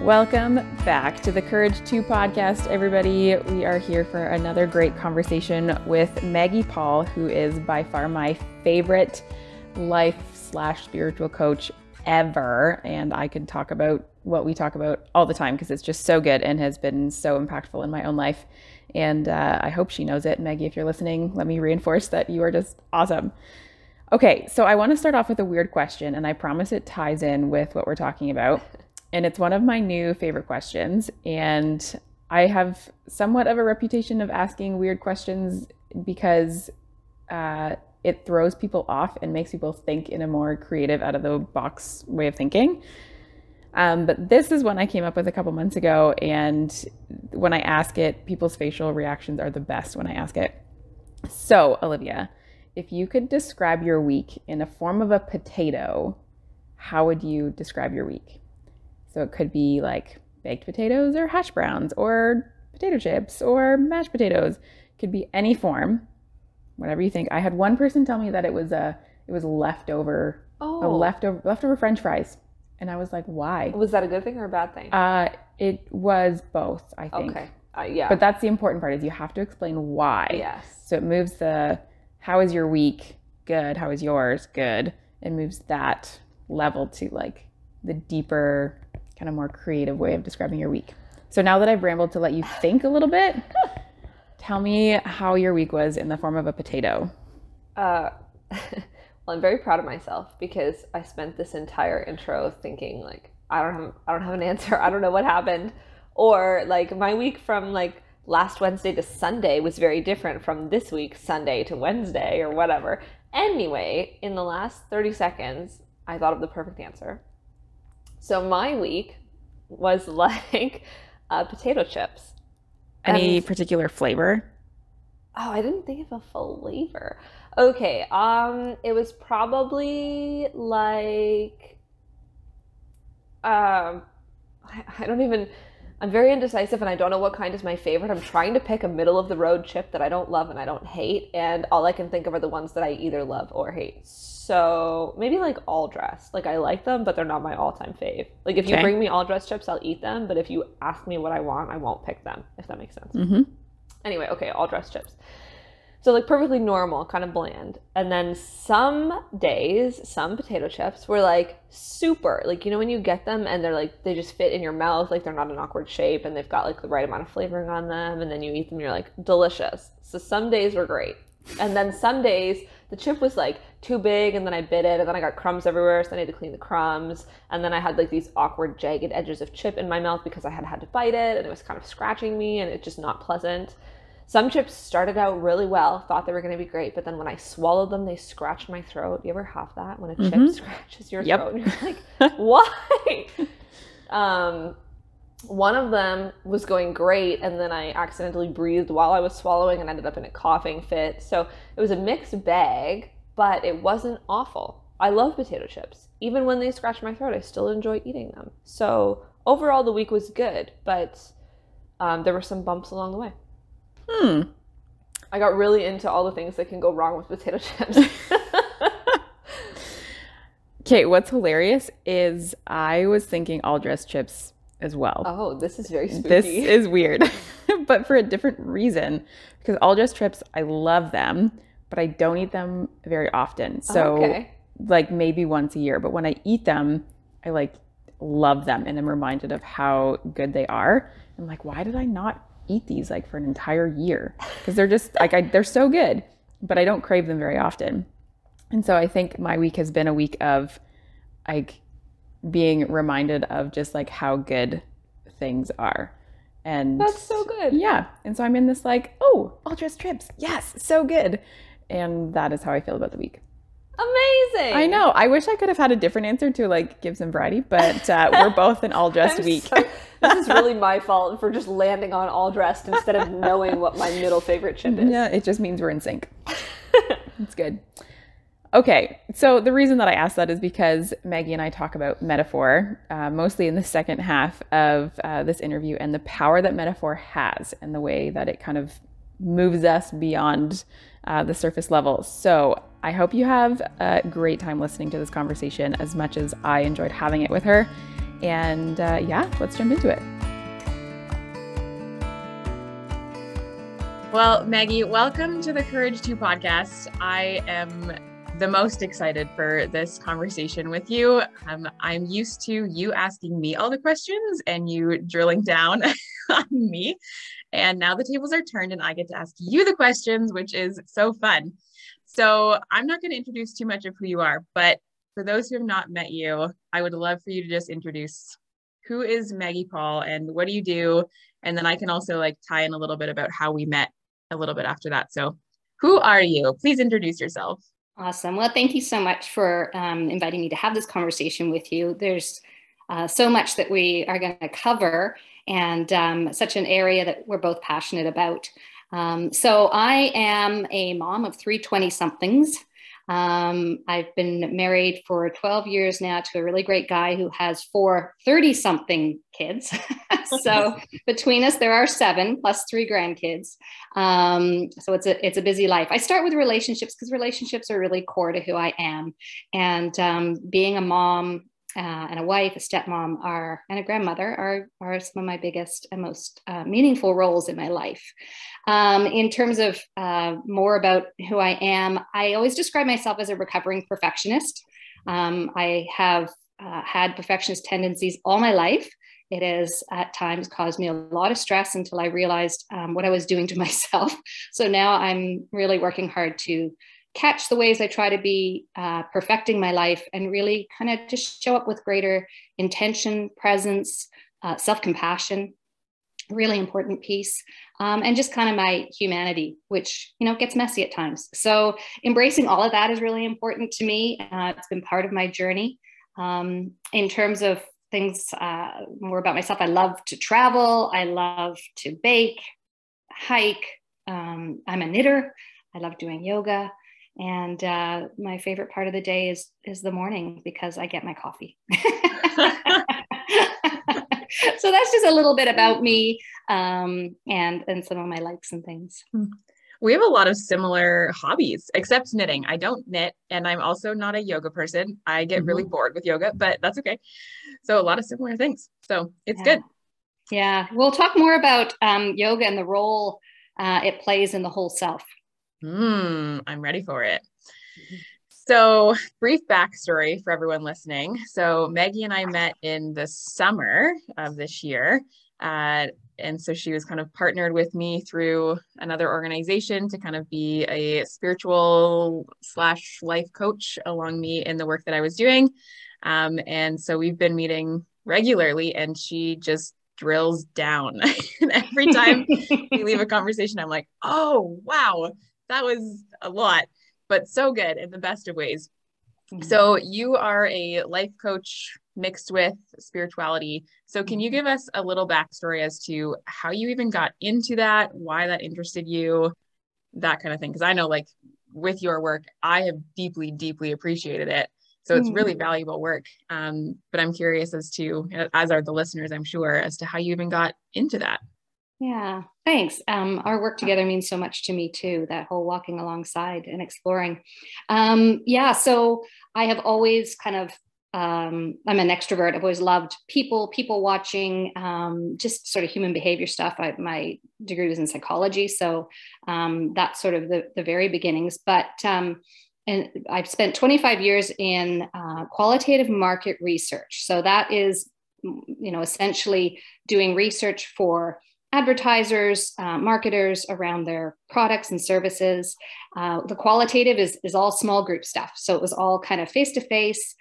Welcome back to the Courage 2 podcast, everybody. We are here for another great conversation with Maggie Paul, who is by far my favorite life slash spiritual coach ever. And I could talk about what we talk about all the time because it's just so good and has been so impactful in my own life. And uh, I hope she knows it. Maggie, if you're listening, let me reinforce that you are just awesome. Okay, so I want to start off with a weird question, and I promise it ties in with what we're talking about and it's one of my new favorite questions. And I have somewhat of a reputation of asking weird questions because uh, it throws people off and makes people think in a more creative, out of the box way of thinking. Um, but this is one I came up with a couple months ago, and when I ask it, people's facial reactions are the best when I ask it. So, Olivia, if you could describe your week in a form of a potato, how would you describe your week? So it could be like baked potatoes or hash browns or potato chips or mashed potatoes. It could be any form, whatever you think. I had one person tell me that it was a it was leftover oh. a leftover leftover French fries, and I was like, why? Was that a good thing or a bad thing? Uh, it was both. I think. Okay. Uh, yeah. But that's the important part is you have to explain why. Yes. So it moves the how is your week? Good. How is yours? Good. It moves that level to like the deeper kind of more creative way of describing your week. So now that I've rambled to let you think a little bit, tell me how your week was in the form of a potato. Uh, well, I'm very proud of myself because I spent this entire intro thinking like I don't have I don't have an answer. I don't know what happened, or like my week from like last Wednesday to Sunday was very different from this week Sunday to Wednesday or whatever. Anyway, in the last 30 seconds, I thought of the perfect answer. So my week was like uh, potato chips. Any and, particular flavor? Oh, I didn't think of a flavor. Okay, um, it was probably like, um, I, I don't even. I'm very indecisive and I don't know what kind is my favorite. I'm trying to pick a middle of the road chip that I don't love and I don't hate, and all I can think of are the ones that I either love or hate. So maybe like all dressed. Like I like them, but they're not my all time fave. Like if you bring me all dressed chips, I'll eat them. But if you ask me what I want, I won't pick them. If that makes sense. Mm-hmm. Anyway, okay, all dressed chips. So like perfectly normal, kind of bland. And then some days, some potato chips were like super. Like you know when you get them and they're like they just fit in your mouth, like they're not an awkward shape and they've got like the right amount of flavoring on them and then you eat them you're like delicious. So some days were great. And then some days the chip was like too big and then I bit it and then I got crumbs everywhere so I had to clean the crumbs and then I had like these awkward jagged edges of chip in my mouth because I had had to bite it and it was kind of scratching me and it's just not pleasant. Some chips started out really well, thought they were going to be great, but then when I swallowed them, they scratched my throat. You ever have that when a chip mm-hmm. scratches your yep. throat and you're like, why? um, one of them was going great and then i accidentally breathed while i was swallowing and ended up in a coughing fit so it was a mixed bag but it wasn't awful i love potato chips even when they scratch my throat i still enjoy eating them so overall the week was good but um, there were some bumps along the way hmm i got really into all the things that can go wrong with potato chips okay what's hilarious is i was thinking all dressed chips as well. Oh, this is very spooky. This is weird, but for a different reason. Because all dressed chips, I love them, but I don't eat them very often. So, okay. like maybe once a year. But when I eat them, I like love them and I'm reminded of how good they are. I'm like, why did I not eat these like for an entire year? Because they're just like, I, they're so good, but I don't crave them very often. And so I think my week has been a week of like being reminded of just like how good things are. And that's so good. Yeah. And so I'm in this like, oh, all trips. Yes, so good. And that is how I feel about the week. Amazing. I know. I wish I could have had a different answer to like give some variety, but uh, we're both in all dressed week. So, this is really my fault for just landing on all dressed instead of knowing what my middle favorite chip is. Yeah, it just means we're in sync. it's good. Okay, so the reason that I asked that is because Maggie and I talk about metaphor, uh, mostly in the second half of uh, this interview, and the power that metaphor has and the way that it kind of moves us beyond uh, the surface level. So I hope you have a great time listening to this conversation as much as I enjoyed having it with her. And uh, yeah, let's jump into it. Well, Maggie, welcome to the Courage 2 podcast. I am the most excited for this conversation with you. Um, I'm used to you asking me all the questions and you drilling down on me. And now the tables are turned and I get to ask you the questions, which is so fun. So I'm not going to introduce too much of who you are, but for those who have not met you, I would love for you to just introduce who is Maggie Paul and what do you do? And then I can also like tie in a little bit about how we met a little bit after that. So who are you? Please introduce yourself. Awesome. Well, thank you so much for um, inviting me to have this conversation with you. There's uh, so much that we are going to cover and um, such an area that we're both passionate about. Um, so I am a mom of three 20 somethings. Um, I've been married for 12 years now to a really great guy who has four 30 something kids. so between us, there are seven plus three grandkids. Um, so it's a, it's a busy life. I start with relationships because relationships are really core to who I am. And um, being a mom uh, and a wife, a stepmom, are and a grandmother are are some of my biggest and most uh, meaningful roles in my life. Um, in terms of uh, more about who I am, I always describe myself as a recovering perfectionist. Um, I have uh, had perfectionist tendencies all my life. It has at times caused me a lot of stress until I realized um, what I was doing to myself. So now I'm really working hard to catch the ways I try to be uh, perfecting my life and really kind of just show up with greater intention, presence, uh, self compassion, really important piece, um, and just kind of my humanity, which you know gets messy at times. So embracing all of that is really important to me. Uh, it's been part of my journey. Um, in terms of things uh, more about myself, I love to travel. I love to bake, hike. Um, I'm a knitter. I love doing yoga. And uh, my favorite part of the day is is the morning because I get my coffee. so that's just a little bit about me um, and and some of my likes and things. Hmm. We have a lot of similar hobbies, except knitting. I don't knit, and I'm also not a yoga person. I get mm-hmm. really bored with yoga, but that's okay. So a lot of similar things. So it's yeah. good. Yeah, we'll talk more about um, yoga and the role uh, it plays in the whole self. Hmm, I'm ready for it. So, brief backstory for everyone listening. So, Maggie and I met in the summer of this year. Uh, and so she was kind of partnered with me through another organization to kind of be a spiritual slash life coach along me in the work that I was doing. Um, and so we've been meeting regularly, and she just drills down. and every time we leave a conversation, I'm like, oh, wow, that was a lot, but so good in the best of ways. Mm-hmm. So you are a life coach mixed with spirituality. So can you mm-hmm. give us a little backstory as to how you even got into that, why that interested you, that kind of thing? Because I know like with your work, I have deeply, deeply appreciated it. So it's really mm-hmm. valuable work. Um, but I'm curious as to, as are the listeners, I'm sure, as to how you even got into that. Yeah, thanks. Um, our work together means so much to me too, that whole walking alongside and exploring. Um, yeah, so I have always kind of, um, I'm an extrovert. I've always loved people, people watching, um, just sort of human behavior stuff. I, my degree was in psychology. So um, that's sort of the, the very beginnings. But um, and I've spent 25 years in uh, qualitative market research. So that is, you know, essentially doing research for advertisers, uh, marketers around their products and services. Uh, the qualitative is, is all small group stuff. So it was all kind of face to face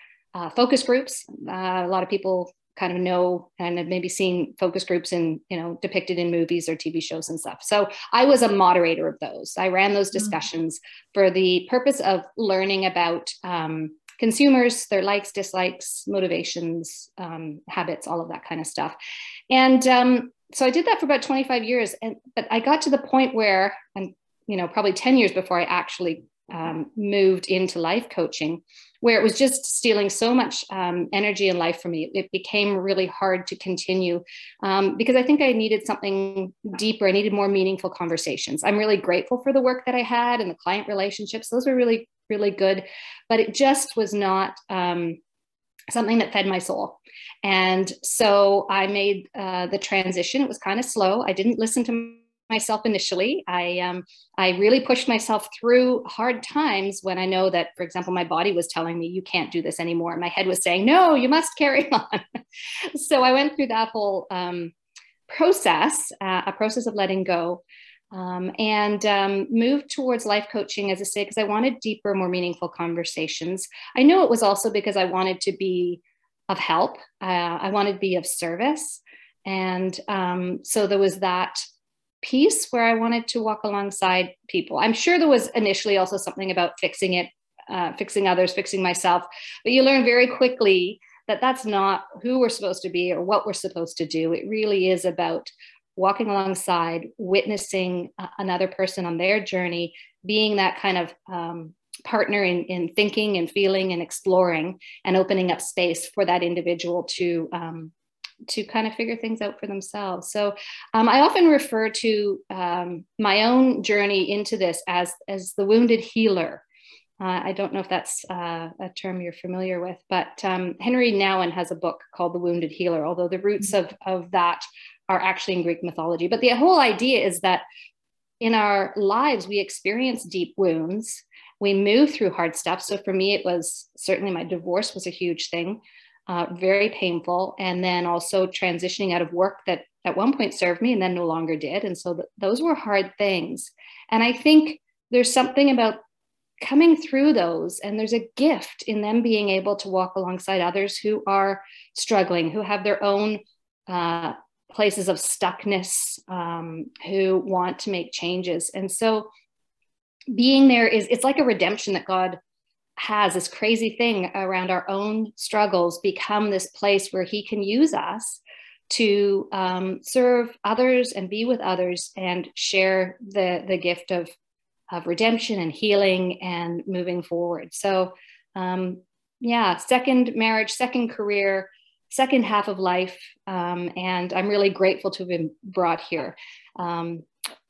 focus groups. Uh, a lot of people kind of know and have maybe seen focus groups in, you know, depicted in movies or TV shows and stuff. So I was a moderator of those. I ran those mm. discussions mm-hmm. for the purpose of learning about um, consumers, their likes, dislikes, motivations, um, habits, all of that kind of stuff. And um, so I did that for about 25 years. And but I got to the point where, and you know, probably 10 years before I actually um, moved into life coaching, where it was just stealing so much um, energy and life from me. It became really hard to continue um, because I think I needed something deeper. I needed more meaningful conversations. I'm really grateful for the work that I had and the client relationships. Those were really, really good, but it just was not um, something that fed my soul. And so I made uh, the transition. It was kind of slow. I didn't listen to myself initially. I um, I really pushed myself through hard times when I know that, for example, my body was telling me you can't do this anymore. My head was saying, no, you must carry on. so I went through that whole um, process, uh, a process of letting go. Um, and um, moved towards life coaching, as I say, because I wanted deeper, more meaningful conversations. I know it was also because I wanted to be of help. Uh, I wanted to be of service. And um, so there was that piece where I wanted to walk alongside people. I'm sure there was initially also something about fixing it, uh, fixing others, fixing myself, but you learn very quickly that that's not who we're supposed to be or what we're supposed to do. It really is about walking alongside, witnessing uh, another person on their journey, being that kind of um, partner in, in thinking and feeling and exploring and opening up space for that individual to um, to kind of figure things out for themselves. So um, I often refer to um, my own journey into this as, as the wounded healer. Uh, I don't know if that's uh, a term you're familiar with, but um, Henri Nouwen has a book called The Wounded Healer, although the roots of, of that are actually in Greek mythology. But the whole idea is that in our lives, we experience deep wounds. We move through hard stuff. So for me, it was certainly my divorce was a huge thing uh, very painful. And then also transitioning out of work that at one point served me and then no longer did. And so th- those were hard things. And I think there's something about coming through those, and there's a gift in them being able to walk alongside others who are struggling, who have their own. Uh, places of stuckness um, who want to make changes and so being there is it's like a redemption that god has this crazy thing around our own struggles become this place where he can use us to um, serve others and be with others and share the, the gift of, of redemption and healing and moving forward. So, um, yeah, second marriage, second career, second half of life. Um, and I'm really grateful to have been brought here. Um,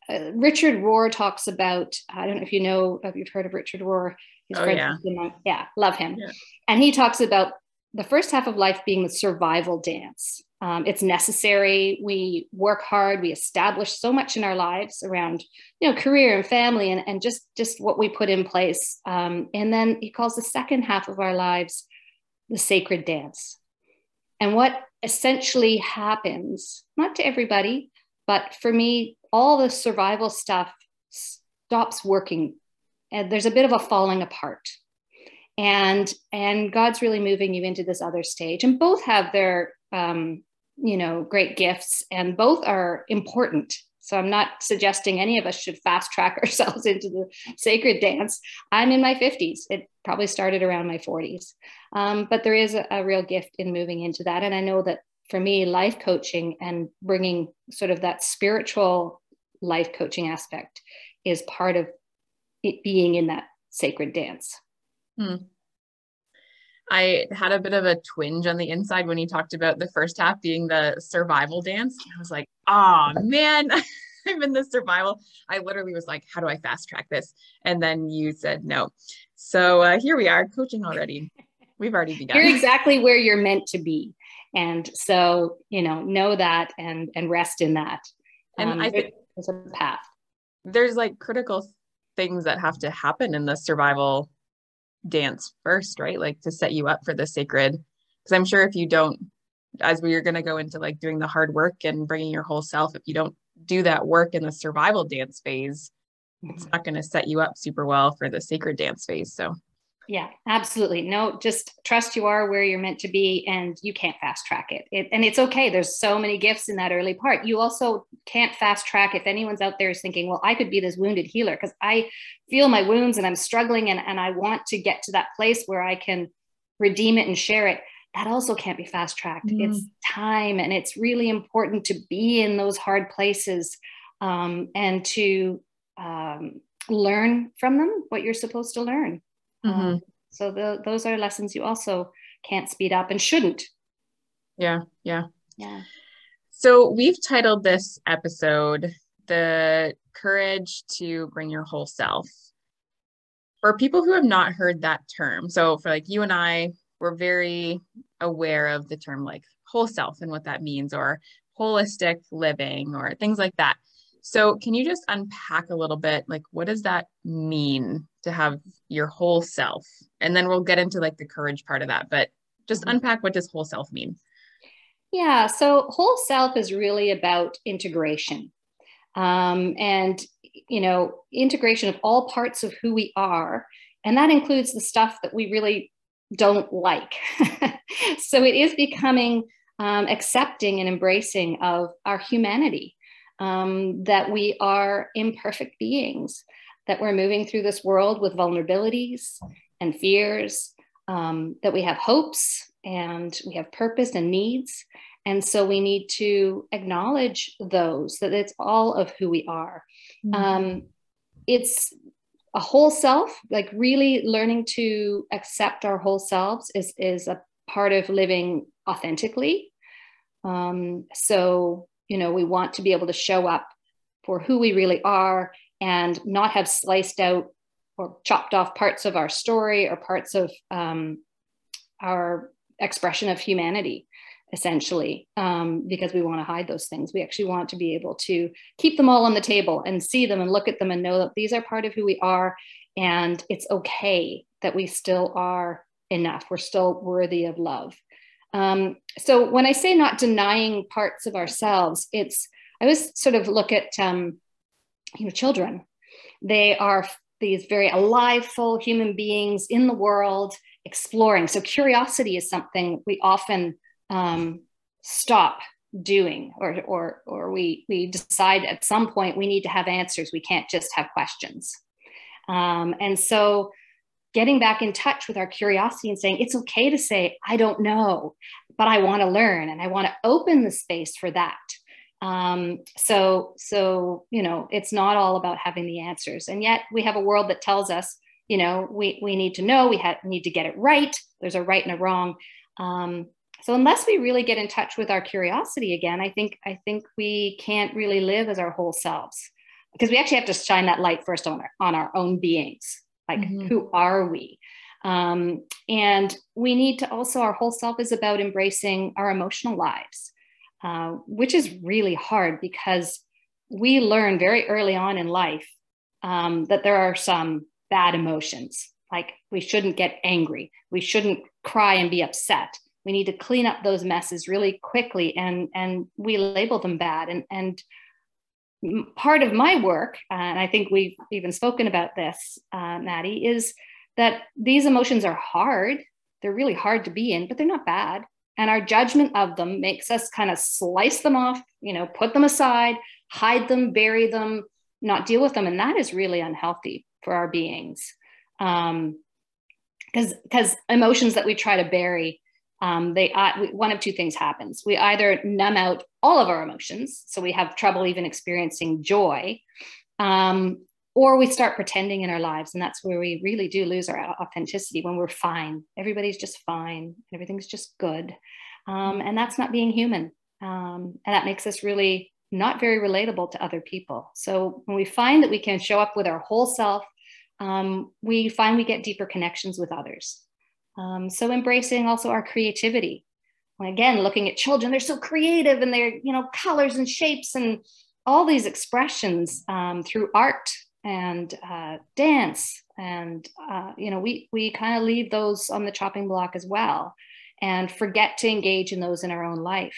uh, Richard Rohr talks about, I don't know if you know, if you've heard of Richard Rohr, He's oh, yeah. yeah, love him. Yeah. And he talks about the first half of life being the survival dance. Um, it's necessary. We work hard. We establish so much in our lives around, you know, career and family, and, and just just what we put in place. Um, and then he calls the second half of our lives the sacred dance. And what essentially happens, not to everybody, but for me, all the survival stuff stops working and there's a bit of a falling apart. And and god's really moving you into this other stage. And both have their um, you know great gifts and both are important. So i'm not suggesting any of us should fast track ourselves into the sacred dance. I'm in my 50s it probably started around my 40s um, but there is a, a real gift in moving into that. And i know that for me life coaching and bringing sort of that spiritual life coaching aspect is part of it being in that sacred dance. Hmm. I had a bit of a twinge on the inside when you talked about the first half being the survival dance. I was like, oh man, I'm in the survival. I literally was like, how do I fast track this? And then you said no. So uh, here we are coaching already. We've already begun. You're exactly where you're meant to be. And so, you know, know that and and rest in that. And um, I think there's a path. There's like critical things that have to happen in the survival dance first, right? Like to set you up for the sacred. Because I'm sure if you don't, as we are going to go into like doing the hard work and bringing your whole self, if you don't do that work in the survival dance phase, it's mm-hmm. not going to set you up super well for the sacred dance phase. So yeah, absolutely. No, just trust you are where you're meant to be and you can't fast track it. it. And it's okay. There's so many gifts in that early part. You also can't fast track if anyone's out there is thinking, well, I could be this wounded healer because I feel my wounds and I'm struggling and, and I want to get to that place where I can redeem it and share it. That also can't be fast tracked. Mm. It's time and it's really important to be in those hard places um, and to um, learn from them what you're supposed to learn. Mm-hmm. Um, so the, those are lessons you also can't speed up and shouldn't. Yeah, yeah. Yeah. So we've titled this episode The Courage to Bring Your Whole Self. For people who have not heard that term, so for like you and I, we're very aware of the term like whole self and what that means, or holistic living, or things like that. So, can you just unpack a little bit like what does that mean to have your whole self? And then we'll get into like the courage part of that, but just mm-hmm. unpack what does whole self mean? Yeah, so whole self is really about integration. Um, and you know, integration of all parts of who we are, and that includes the stuff that we really don't like. so it is becoming um, accepting and embracing of our humanity um, that we are imperfect beings, that we're moving through this world with vulnerabilities and fears, um, that we have hopes and we have purpose and needs. And so we need to acknowledge those, that it's all of who we are. Mm-hmm. Um, it's a whole self, like really learning to accept our whole selves is, is a part of living authentically. Um, so you know we want to be able to show up for who we really are and not have sliced out or chopped off parts of our story or parts of um, our expression of humanity essentially um, because we want to hide those things. We actually want to be able to keep them all on the table and see them and look at them and know that these are part of who we are and it's okay that we still are enough. We're still worthy of love. Um, so when I say not denying parts of ourselves, it's I always sort of look at um, you know children. They are these very alive, full human beings in the world, exploring. So curiosity is something we often um, stop doing, or or or we we decide at some point we need to have answers. We can't just have questions. Um, and so getting back in touch with our curiosity and saying it's okay to say i don't know but i want to learn and i want to open the space for that um, so so you know it's not all about having the answers. And yet we have a world that tells us you know we we need to know we have, need to get it right. There's a right and a wrong. Um, so unless we really get in touch with our curiosity again i think i think we can't really live as our whole selves. Because we actually have to shine that light first on our, on our own beings. Like, mm-hmm. who are we? Um, and we need to also, our whole self is about embracing our emotional lives, uh, which is really hard because we learn very early on in life um, that there are some bad emotions. Like, we shouldn't get angry, we shouldn't cry and be upset. We need to clean up those messes really quickly, and and we label them bad. And and part of my work, uh, and I think we've even spoken about this, uh, Madi, is that these emotions are hard. They're really hard to be in, but they're not bad. And our judgment of them makes us kind of slice them off, you know, put them aside, hide them, bury them, not deal with them. And that is really unhealthy for our beings. Um, because because emotions that we try to bury um, they uh, one of two things happens. We either numb out all of our emotions, so we have trouble even experiencing joy, um, or we start pretending in our lives, and that's where we really do lose our authenticity when we're fine. Everybody's just fine. And everything's just good, um, and that's not being human, um, and that makes us really not very relatable to other people. So when we find that we can show up with our whole self, um, we find we get deeper connections with others. Um, so embracing also our creativity. Again, looking at children, they're so creative and they're, you know, colors and shapes and all these expressions um, through art and uh, dance. And, uh, you know, we, we kind of leave those on the chopping block as well and forget to engage in those in our own life.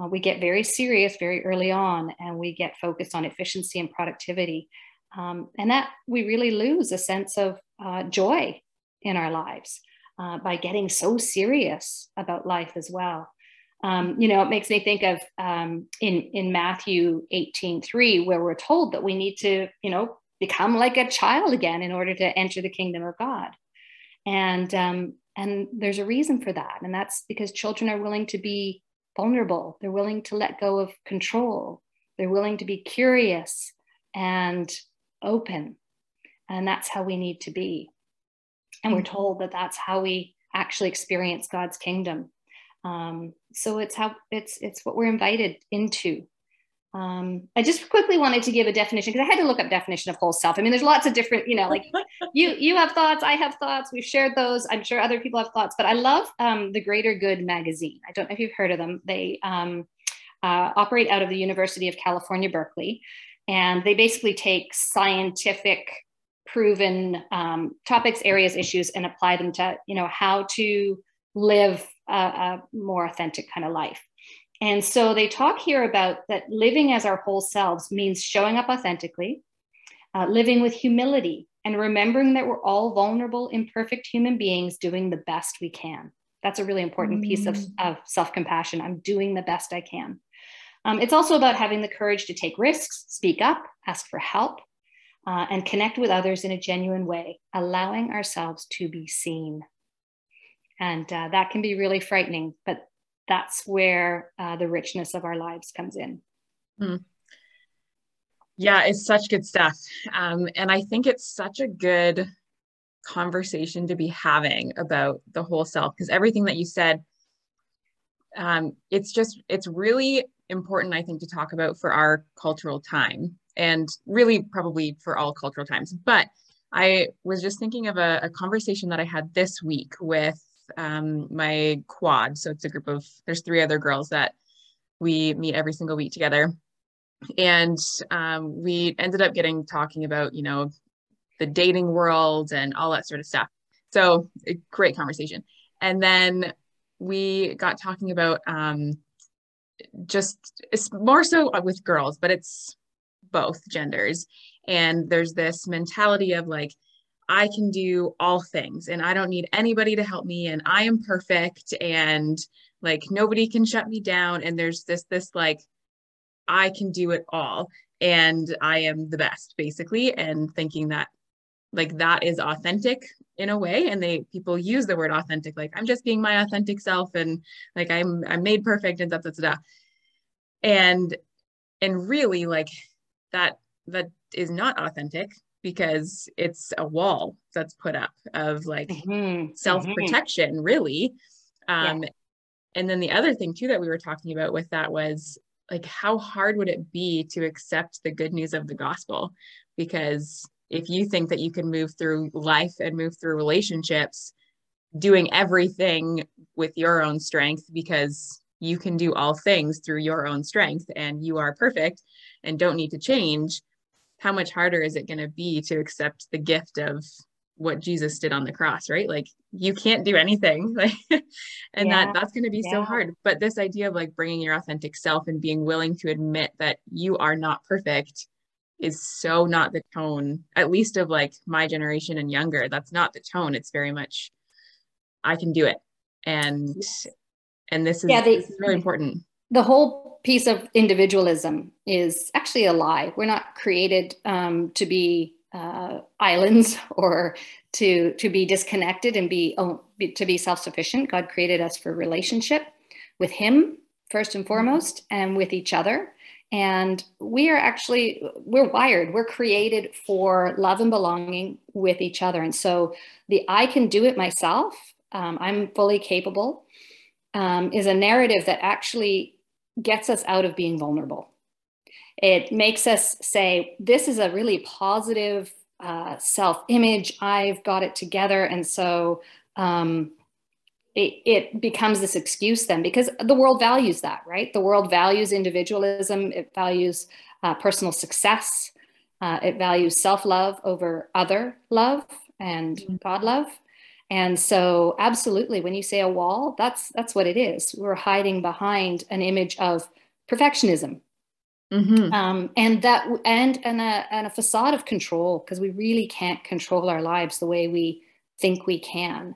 Uh, we get very serious very early on and we get focused on efficiency and productivity. Um, and that we really lose a sense of uh, joy in our lives uh, by getting so serious about life as well. Um, you know, it makes me think of um, in in Matthew 18, 3, where we're told that we need to, you know, become like a child again in order to enter the kingdom of God. And um, and there's a reason for that. And that's because children are willing to be vulnerable. They're willing to let go of control. They're willing to be curious and open. And that's how we need to be and we're mm-hmm. told that that's how we actually experience god's kingdom um, so it's how it's it's what we're invited into um, I just quickly wanted to give a definition because I had to look up definition of whole self. I mean, there's lots of different, you know, like you you have thoughts, I have thoughts. We've shared those. I'm sure other people have thoughts, but I love um, the Greater Good magazine. I don't know if you've heard of them. They um, uh, operate out of the University of California, Berkeley, and they basically take scientific, proven um, topics, areas, issues, and apply them to, you know, how to live a, a more authentic kind of life. And so they talk here about that living as our whole selves means showing up authentically, uh, living with humility, and remembering that we're all vulnerable, imperfect human beings doing the best we can. That's a really important mm. piece of, mm. of self compassion. I'm doing the best I can. Um, it's also about having the courage to take risks, speak up, ask for help, uh, and connect with others in a genuine way, allowing ourselves to be seen. And uh, that can be really frightening, but that's where uh, the richness of our lives comes in. Mm. Yeah, it's such good stuff. Um, and I think it's such a good conversation to be having about the whole self because everything that you said, um, it's just, it's really important, I think, to talk about for our cultural time and really probably for all cultural times. But I was just thinking of a, a conversation that I had this week with um, my quad. So it's a group of, there's three other girls that we meet every single week together. And um, we ended up getting talking about, you know, the dating world and all that sort of stuff. So great conversation. And then we got talking about um, just it's more so with girls, but it's both genders. And there's this mentality of like, I can do all things and I don't need anybody to help me and I am perfect and like nobody can shut me down and there's this this like I can do it all and I am the best basically and thinking that like that is authentic in a way and they people use the word authentic like I'm just being my authentic self and like I'm I'm made perfect and da da da da. and and really like that that is not authentic because it's a wall that's put up of like mm-hmm. self-protection mm-hmm. really um yeah. and then the other thing too that we were talking about with that was like how hard would it be to accept the good news of the gospel because if you think that you can move through life and move through relationships doing everything with your own strength because you can do all things through your own strength and you are perfect and don't need to change how much harder is it going to be to accept the gift of what Jesus did on the cross, right? Like you can't do anything. Like and yeah. that that's going to be yeah. so hard. But this idea of like bringing your authentic self and being willing to admit that you are not perfect is so not the tone at least of like my generation and younger. That's not the tone. It's very much I can do it. And and this is, yeah, they, this is really important the whole piece of individualism is actually a lie. We're not created um, to be uh, islands or to to be disconnected and be, oh, to be self sufficient. God created us for relationship with Him first and foremost, and with each other. And we are actually we're wired. We're created for love and belonging with each other. And so the I can do it myself. Um, I'm fully capable. Um, is a narrative that actually gets us out of being vulnerable. It makes us say, this is a really positive uh, self image. I've got it together. And so um, it, it, becomes this excuse then because the world values that, right? The world values individualism, it values uh, personal success, uh, it values self love over other love and mm-hmm. God love. And so absolutely when you say a wall, that's that's what it is. We're hiding behind an image of perfectionism. Mm-hmm. Um, and that and and a, and a facade of control because we really can't control our lives the way we think we can.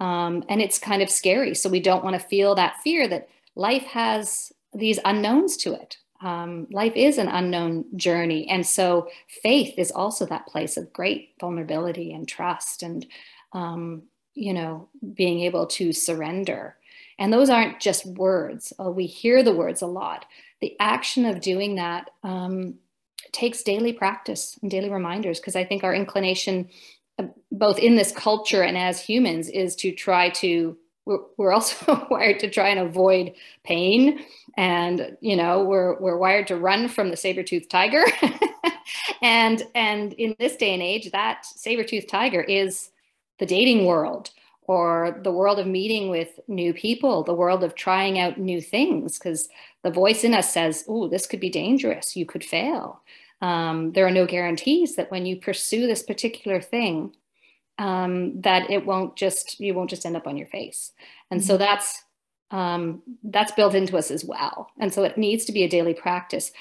Um, and it's kind of scary. So we don't want to feel that fear that life has these unknowns to it. Um, life is an unknown journey. And so faith is also that place of great vulnerability and trust and um, you know, being able to surrender. And those aren't just words. Oh, we hear the words a lot. The action of doing that um, takes daily practice and daily reminders because I think our inclination, uh, both in this culture and as humans, is to try to we're, we're also wired to try and avoid pain and you know we're we're wired to run from the saber-toothed tiger and and in this day and age that saber-toothed tiger is the dating world or the world of meeting with new people the world of trying out new things because the voice in us says oh this could be dangerous. You could fail. Um, there are no guarantees that when you pursue this particular thing um, that it won't just you won't just end up on your face. And mm-hmm. so that's um, that's built into us as well. And so it needs to be a daily practice.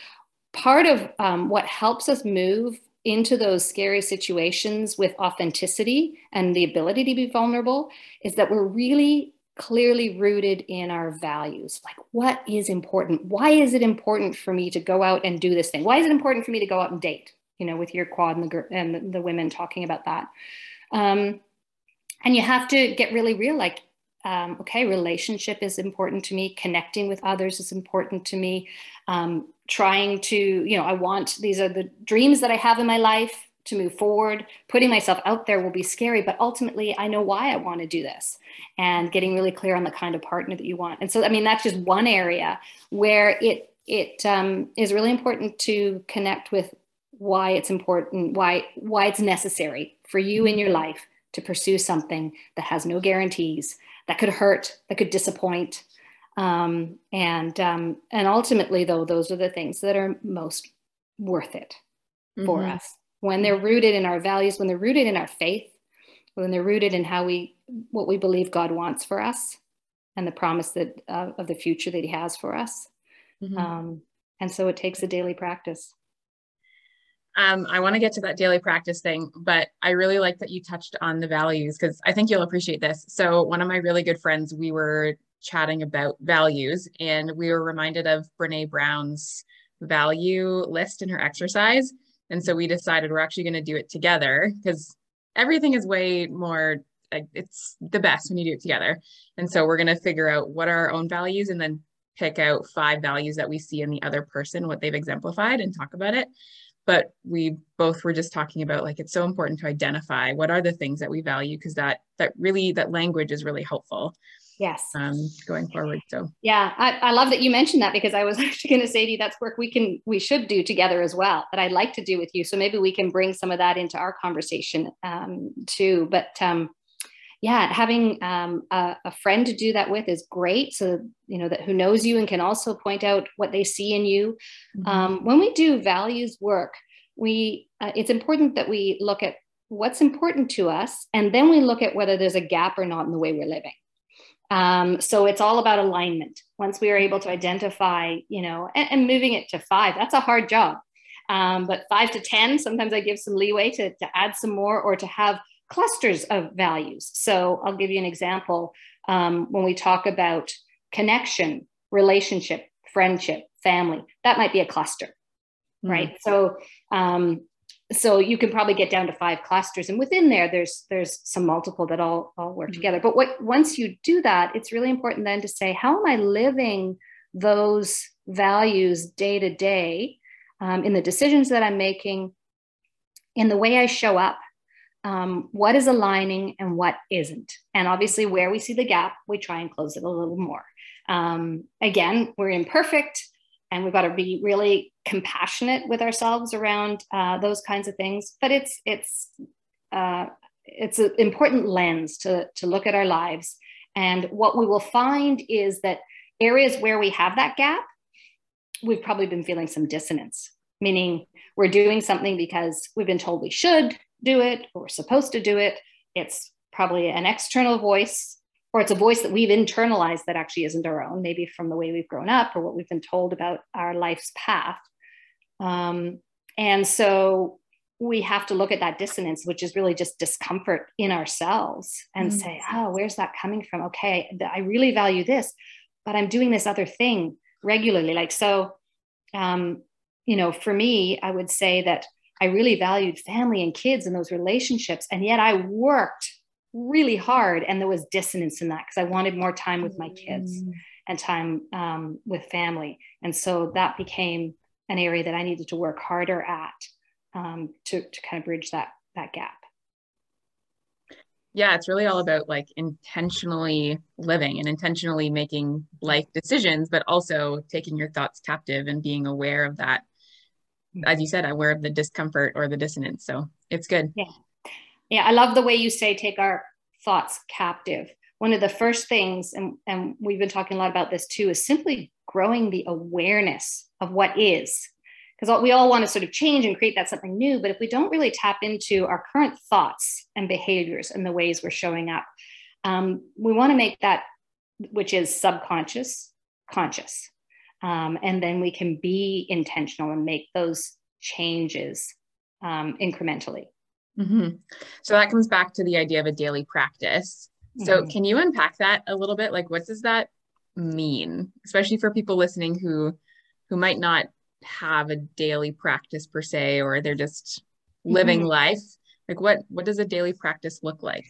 Part of um, what helps us move into those scary situations with authenticity and the ability to be vulnerable is that we're really clearly rooted in our values. Like what is important? Why is it important for me to go out and do this thing? Why is it important for me to go out and date you know with your quad and the, and the women talking about that? Um, and you have to get really real like, um, okay, relationship is important to me, connecting with others is important to me. Um, trying to, you know, I want these are the dreams that I have in my life to move forward. Putting myself out there will be scary, but ultimately, I know why I want to do this and getting really clear on the kind of partner that you want. And so, I mean, that's just one area where it it um, is really important to connect with why it's important, why why it's necessary for you in your life to pursue something that has no guarantees, that could hurt, that could disappoint. Um, and um, and ultimately, though, those are the things that are most worth it for mm-hmm. us when they're rooted in our values, when they're rooted in our faith, when they're rooted in how we what we believe God wants for us, and the promise that uh, of the future that He has for us. Mm-hmm. Um, and so it takes a daily practice. Um, I want to get to that daily practice thing, but I really like that you touched on the values because I think you'll appreciate this. So, one of my really good friends, we were chatting about values, and we were reminded of Brene Brown's value list in her exercise. And so we decided we're actually going to do it together because everything is way more, it's the best when you do it together. And so we're going to figure out what are our own values and then pick out five values that we see in the other person, what they've exemplified, and talk about it but we both were just talking about like it's so important to identify what are the things that we value because that that really that language is really helpful yes. um, going forward so. Yeah I, I love that you mentioned that because i was actually going to say to you that's work we can we should do together as well that i'd like to do with you so maybe we can bring some of that into our conversation um, too but um, yeah, having um, a, a, friend to do that with is great. So you know that who knows you and can also point out what they see in you. Mm-hmm. Um, when we do values work, we uh, it's important that we look at what's important to us, and then we look at whether there's a gap or not in the way we're living. Um, so it's all about alignment. Once we are able to identify, you know, and, and moving it to five, that's a hard job. Um, but five to 10, sometimes I give some leeway to, to add some more or to have clusters of values. So I'll give you an example. Um, when we talk about connection, relationship, friendship, family, that might be a cluster, mm-hmm. right? So um, so you can probably get down to five clusters and within there there's there's some multiple that all all work mm-hmm. together but what once you do that it's really important then to say how am i living those values day to day um, in the decisions that i'm making in the way i show up um, what is aligning and what isn't. And obviously, where we see the gap, we try and close it a little more. Um, again, we're imperfect and we've got to be really compassionate with ourselves around uh, those kinds of things. But it's, it's, uh, it's an important lens to, to look at our lives. And what we will find is that areas where we have that gap, we've probably been feeling some dissonance, meaning we're doing something because we've been told we should, do it or we're supposed to do it. It's probably an external voice or it's a voice that we've internalized that actually isn't our own, maybe from the way we've grown up or what we've been told about our life's path. Um, and so we have to look at that dissonance, which is really just discomfort in ourselves, and mm-hmm. say, oh, where's that coming from? Okay, I really value this, but I'm doing this other thing regularly. Like, so, um, you know, for me, I would say that I really valued family and kids and those relationships. And yet I worked really hard and there was dissonance in that because I wanted more time with my kids mm. and time um, with family. And so that became an area that I needed to work harder at um, to, to kind of bridge that, that gap. Yeah, it's really all about like intentionally living and intentionally making life decisions, but also taking your thoughts captive and being aware of that. As you said, aware of the discomfort or the dissonance. So it's good. Yeah. Yeah. I love the way you say take our thoughts captive. One of the first things, and, and we've been talking a lot about this too, is simply growing the awareness of what is because we all want to sort of change and create that something new but if we don't really tap into our current thoughts and behaviors and the ways we're showing up um, we want to make that which is subconscious conscious um, and then we can be intentional and make those changes um, incrementally mm-hmm. so that comes back to the idea of a daily practice so mm-hmm. can you unpack that a little bit like what does that mean especially for people listening who who might not have a daily practice per se or they're just living mm-hmm. life like what what does a daily practice look like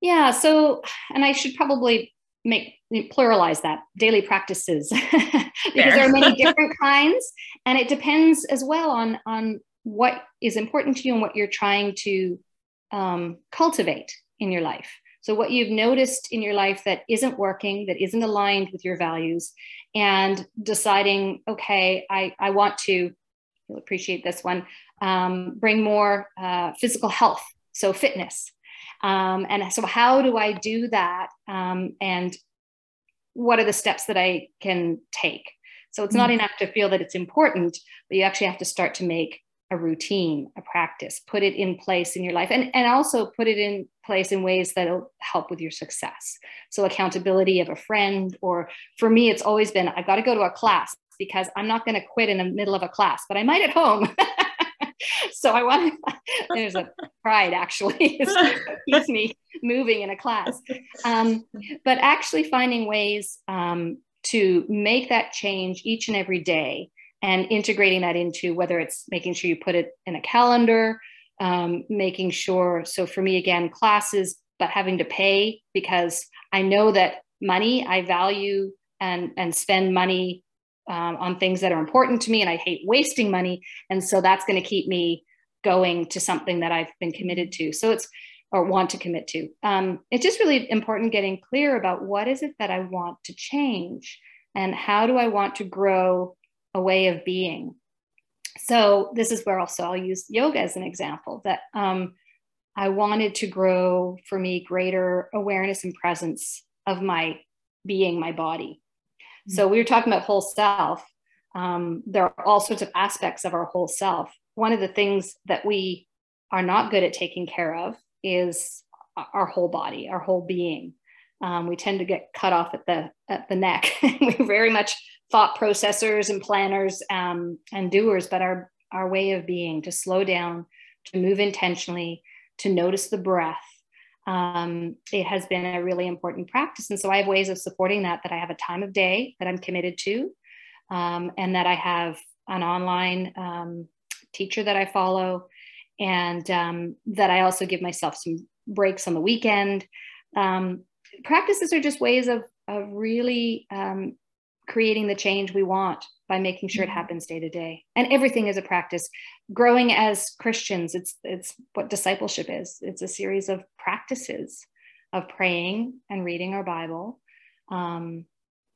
yeah so and i should probably make pluralize that daily practices because there are many different kinds and it depends as well on on what is important to you and what you're trying to um, cultivate in your life so, what you've noticed in your life that isn't working, that isn't aligned with your values, and deciding, okay, I, I want to, you'll appreciate this one, um, bring more uh, physical health, so fitness. Um, and so, how do I do that? Um, and what are the steps that I can take? So, it's not mm-hmm. enough to feel that it's important, but you actually have to start to make a routine, a practice, put it in place in your life, and, and also put it in place in ways that'll help with your success. So, accountability of a friend, or for me, it's always been I've got to go to a class because I'm not going to quit in the middle of a class, but I might at home. so, I want there's a pride actually, keeps me moving in a class. Um, but actually finding ways um, to make that change each and every day and integrating that into whether it's making sure you put it in a calendar, um, making sure. So for me, again, classes, but having to pay because I know that money I value and and spend money um, on things that are important to me, and I hate wasting money, and so that's going to keep me going to something that I've been committed to. So it's or want to commit to. Um, it's just really important getting clear about what is it that I want to change and how do I want to grow a way of being. So this is where also I'll use yoga as an example that um, I wanted to grow for me greater awareness and presence of my being, my body. So we were talking about whole self. Um, there are all sorts of aspects of our whole self. One of the things that we are not good at taking care of is our whole body, our whole being. Um, we tend to get cut off at the at the neck. we very much thought processors and planners um, and doers, but our, our way of being to slow down, to move intentionally, to notice the breath. Um, it has been a really important practice. And so I have ways of supporting that, that I have a time of day that I'm committed to, um, and that I have an online um, teacher that I follow, and um, that I also give myself some breaks on the weekend. Um, practices are just ways of, of really um, creating the change we want by making sure it mm-hmm. happens day to day and everything is a practice growing as christians it's it's what discipleship is. It's a series of practices of praying and reading our bible um,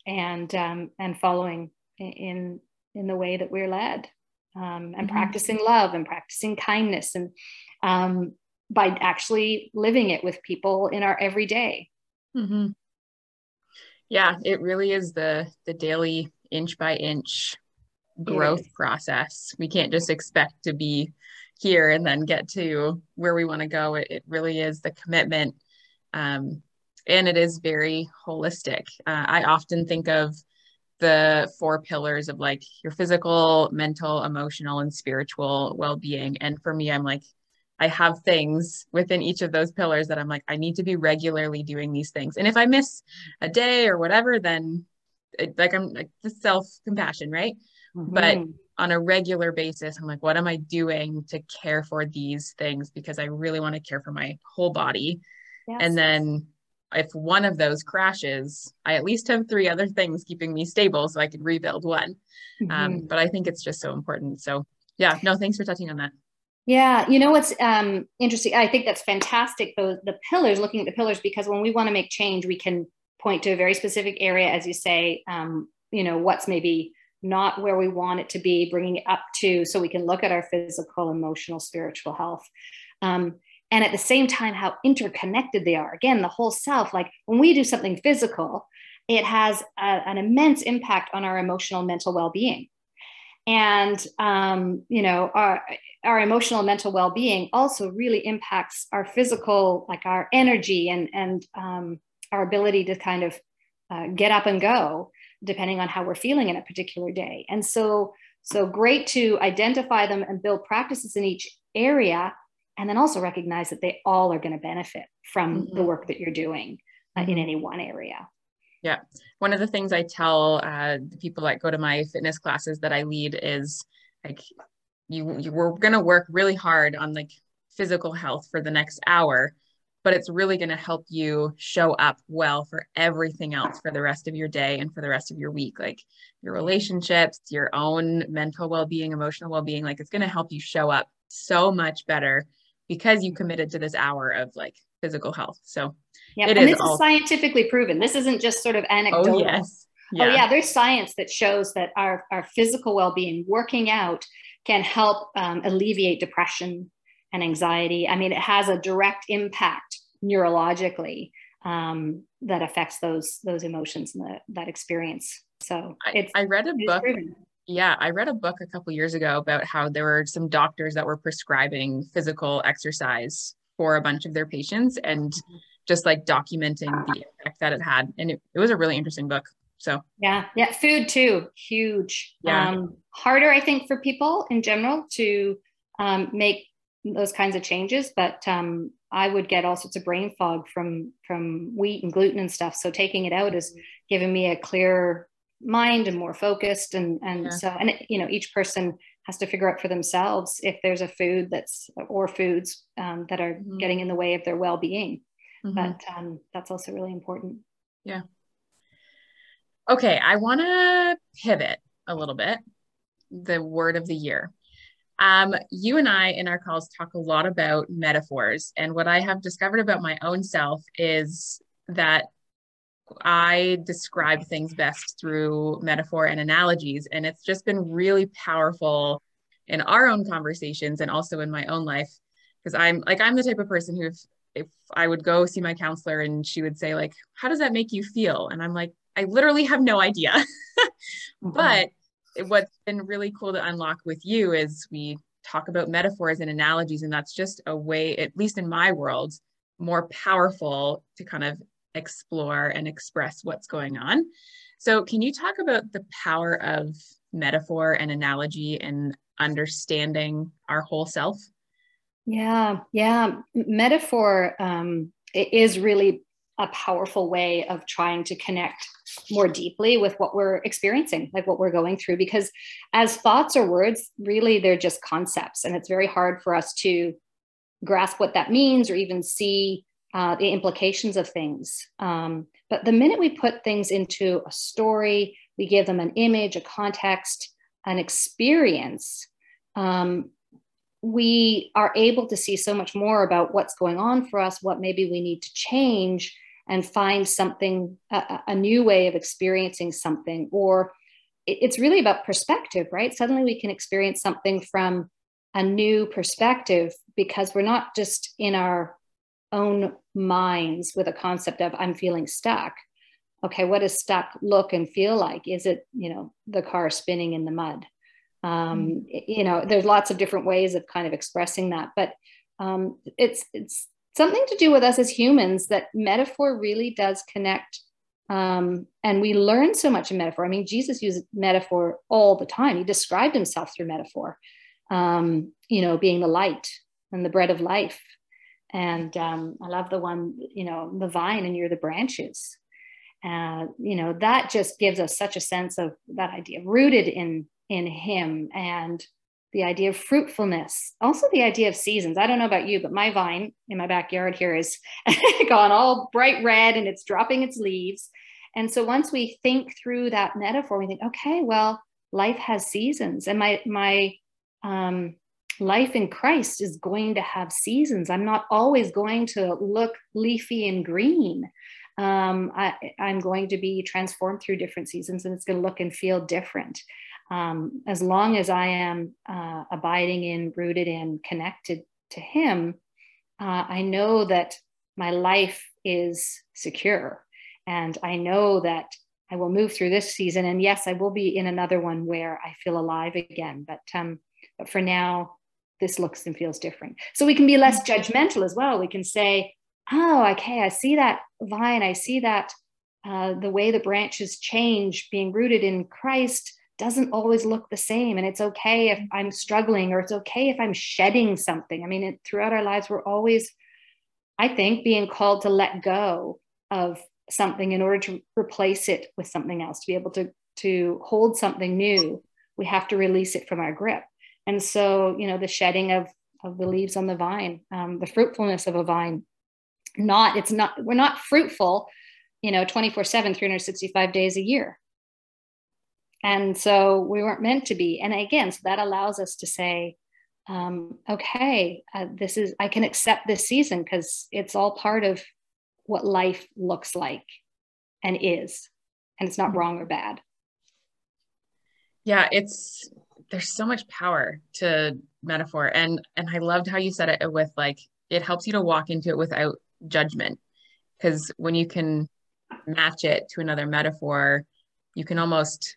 and um, and following in in the way that we're led um, and mm-hmm. practicing love and practicing kindness and um, by actually living it with people in our everyday. Mm-hmm. Yeah it really is the the daily inch by inch growth process. We can't just expect to be here and then get to where we want to go. It, it really is the commitment um, and it is very holistic. Uh, i often think of the four pillars of like your physical mental emotional and spiritual well-being. And for me i'm like I have things within each of those pillars that I'm like, I need to be regularly doing these things. And if I miss a day or whatever, then it, like I'm like the self compassion, right? Mm-hmm. But on a regular basis, I'm like, what am I doing to care for these things? Because I really want to care for my whole body. Yes. And then if one of those crashes, I at least have three other things keeping me stable so I can rebuild one. Um, mm-hmm. Um, but I think it's just so important. So, yeah, no, thanks for touching on that. Yeah, you know what's um, interesting? I think that's fantastic. Those the pillars, looking at the pillars, because when we want to make change, we can point to a very specific area, as you say. Um, you know, what's maybe not where we want it to be, bringing it up to, so we can look at our physical, emotional, spiritual health. Um, and at the same time, how interconnected they are. Again, the whole self. Like when we do something physical, it has a, an immense impact on our emotional, mental well-being and um, you know our our emotional mental well-being also really impacts our physical like our energy and and um, our ability to kind of uh, get up and go depending on how we're feeling in a particular day and so so great to identify them and build practices in each area and then also recognize that they all are going to benefit from mm-hmm. the work that you're doing uh, in mm-hmm. any one area yeah. One of the things I tell uh, the people that go to my fitness classes that I lead is like, you, you we're going to work really hard on like physical health for the next hour, but it's really going to help you show up well for everything else for the rest of your day and for the rest of your week. Like your relationships, your own mental well being, emotional well being, like it's going to help you show up so much better because you committed to this hour of like physical health. So yeah, and this all- is scientifically proven. This isn't just sort of oh, anecdotal. Oh, yes. Yeah. Oh yeah, there's science that shows that our, our physical well-being, working out, can help um, alleviate depression and anxiety. I mean, it has a direct impact neurologically um, that affects those those emotions and the, that experience. So I, I read a book. Proven. Yeah, I read a book a couple years ago about how there were some doctors that were prescribing physical exercise for a bunch of their patients and mm-hmm. just like documenting the effect that it had. And it, it was a really interesting book. So yeah, yeah, food too, huge. Yeah, um, harder I think for people in general to um, make those kinds of changes, but um, I would get all sorts of brain fog from from wheat and gluten and stuff. So taking it out is giving me a clear mind and more focused, and and yeah. so and it, you know each person has to figure out for themselves if there's a food that's or foods um, that are mm-hmm. getting in the way of their well-being mm-hmm. but um, that's also really important yeah okay i want to pivot a little bit the word of the year um, you and I in our calls talk a lot about metaphors. And what I have discovered about my own self is that I describe things best through metaphor and analogies. And it's just been really powerful in our own conversations and also in my own life. Because I'm like, I'm the type of person who, if, if I would go see my counselor and she would say, like, how does that make you feel? And I'm like, I literally have no idea. mm-hmm. But what's been really cool to unlock with you is we talk about metaphors and analogies. And that's just a way, at least in my world, more powerful to kind of explore and express what's going on. So, can you talk about the power of metaphor and analogy in understanding our whole self? Yeah, yeah. Metaphor um, is really a powerful way of trying to connect more deeply with what we're experiencing, like what we're going through. Because as thoughts or words, really, they're just concepts, and it's very hard for us to grasp what that means or even see uh, the implications of things. Um, but the minute we put things into a story, we give them an image, a context, an experience, um, we are able to see so much more about what's going on for us, what maybe we need to change, and find something, a, a new way of experiencing something. Or it's really about perspective, right? Suddenly we can experience something from a new perspective because we're not just in our own minds with a concept of I'm feeling stuck. Okay, what does stuck look and feel like? Is it, you know, the car spinning in the mud? Um, mm-hmm. You know, there's lots of different ways of kind of expressing that, but um, it's it's something to do with us as humans that metaphor really does connect. Um, and we learn so much in metaphor. I mean, Jesus used metaphor all the time. He described himself through metaphor. Um, you know, being the light and the bread of life and um, I love the one, you know, the vine and you're the branches. Uh, you know, that just gives us such a sense of that idea rooted in in Him and the idea of fruitfulness. Also, the idea of seasons. I don't know about you, but my vine in my backyard here is gone all bright red and it's dropping its leaves. And so once we think through that metaphor, we think, okay, well, life has seasons. And my my um, life in Christ is going to have seasons. I'm not always going to look leafy and green. Um, I, am going to be transformed through different seasons and it's going to look and feel different. Um, as long as I am uh, abiding in, rooted in, connected to Him, uh, I know that my life is secure. And I know that I will move through this season. And yes, I will be in another one where I feel alive again. But, um, but for now, this looks and feels different. So we can be less judgmental as well. We can say, oh, okay, I see that vine. I see that uh, the way the branches change, being rooted in Christ doesn't always look the same. And it's okay if I'm struggling or it's okay if I'm shedding something. I mean, it, throughout our lives, we're always, I think, being called to let go of something in order to replace it with something else, to be able to, to hold something new. We have to release it from our grip. And so, you know, the shedding of, of the leaves on the vine, um, the fruitfulness of a vine, not, it's not, we're not fruitful, you know, 24 7, 365 days a year and so we weren't meant to be. And again, so that allows us to say, um, okay, uh, this is, I can accept this season because it's all part of what life looks like and is. And it's not wrong or bad. Yeah, it's, there's so much power to metaphor. And, and I loved how you said it with like, it helps you to walk into it without judgment. Because when you can match it to another metaphor, you can almost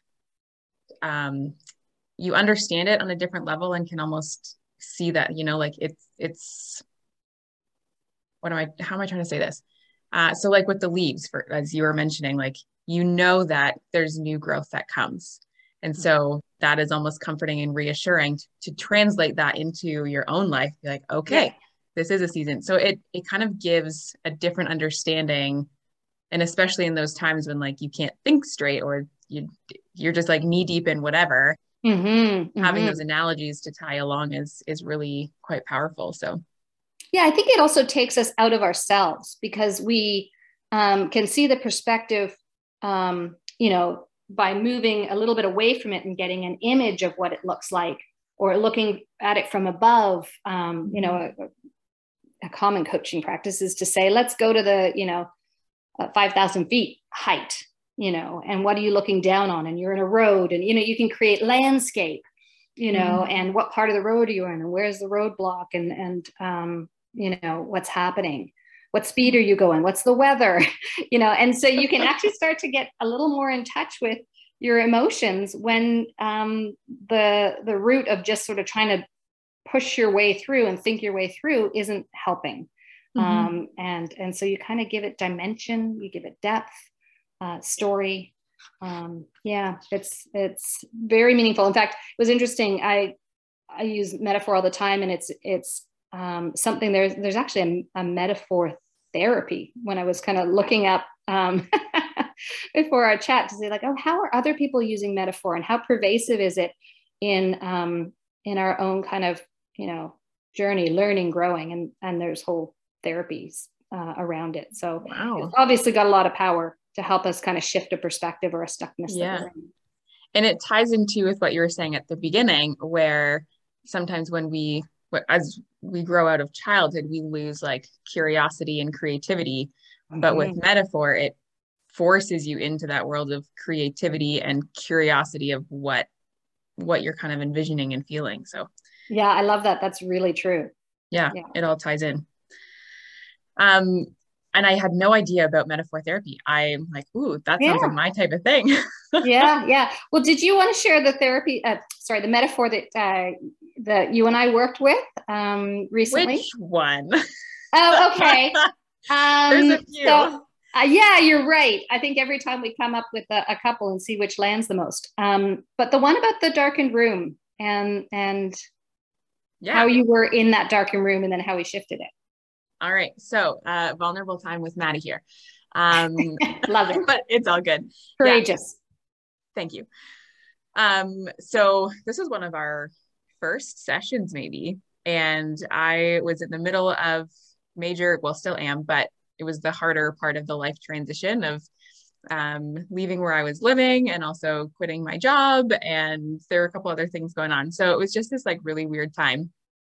um, you understand it on a different level and can almost see that you know like it's it's what am i how am i trying to say this? Uh, so like with the leaves for as you were mentioning like you know that there's new growth that comes. And so that is almost comforting and reassuring to, to translate that into your own life. Be like okay yeah. this is a season. So it it kind of gives a different understanding and especially in those times when like you can't think straight or you you're just like knee deep in whatever. Mm-hmm, mm-hmm. having those analogies to tie along is is really quite powerful so. Yeah i think it also takes us out of ourselves because we um, can see the perspective um, you know by moving a little bit away from it and getting an image of what it looks like or looking at it from above um, you know a, a, common coaching practice is to say let's go to the you know uh, 5000 feet height you know and what are you looking down on? And you're in a road and you know you can create landscape you know mm-hmm. and what part of the road are you in? And where's the roadblock? And and um, you know what's happening? What speed are you going? What's the weather? You know and so you can actually start to get a little more in touch with your emotions when um, the the root of just sort of trying to push your way through and think your way through isn't helping. Mm-hmm. um, and and so you kind of give it dimension you give it depth uh, story. Um, yeah, it's it's very meaningful. In fact, it was interesting. I I use metaphor all the time, and it's it's um, something there's there's actually a, a, metaphor therapy. When I was kind of looking up um, before our chat to say like, oh, how are other people using metaphor, and how pervasive is it in um, in our own kind of you know journey, learning, growing, and and there's whole therapies uh, around it. So wow. it's obviously got a lot of power to help us kind of shift a perspective or a stuckness. Yeah. And it ties into with what you were saying at the beginning, where sometimes when we, as we grow out of childhood, we lose like curiosity and creativity. Mm-hmm. But with mm-hmm. metaphor, it forces you into that world of creativity and curiosity of what what you're kind of envisioning and feeling. So yeah, I love that. That's really true. Yeah, yeah. it all ties in. Um, and I had no idea about metaphor therapy. I'm like, ooh, that sounds yeah. like my type of thing. yeah, yeah. Well, did you want to share the therapy? Uh, sorry, the metaphor that uh, that you and I worked with um, recently. Which one? Oh, okay. Um, There's a few. So, uh, yeah, you're right. I think every time we come up with a, a couple and see which lands the most. Um, but the one about the darkened room and and yeah. how you were in that darkened room and then how we shifted it. All right. So, uh, vulnerable time with Madi here. Um, Love it. But it's all good. Courageous. Yeah. Thank you. Um, so, this is one of our first sessions, maybe. And I was in the middle of major, well, still am, but it was the harder part of the life transition of um, leaving where I was living and also quitting my job. And there were a couple other things going on. So it was just this like really weird time.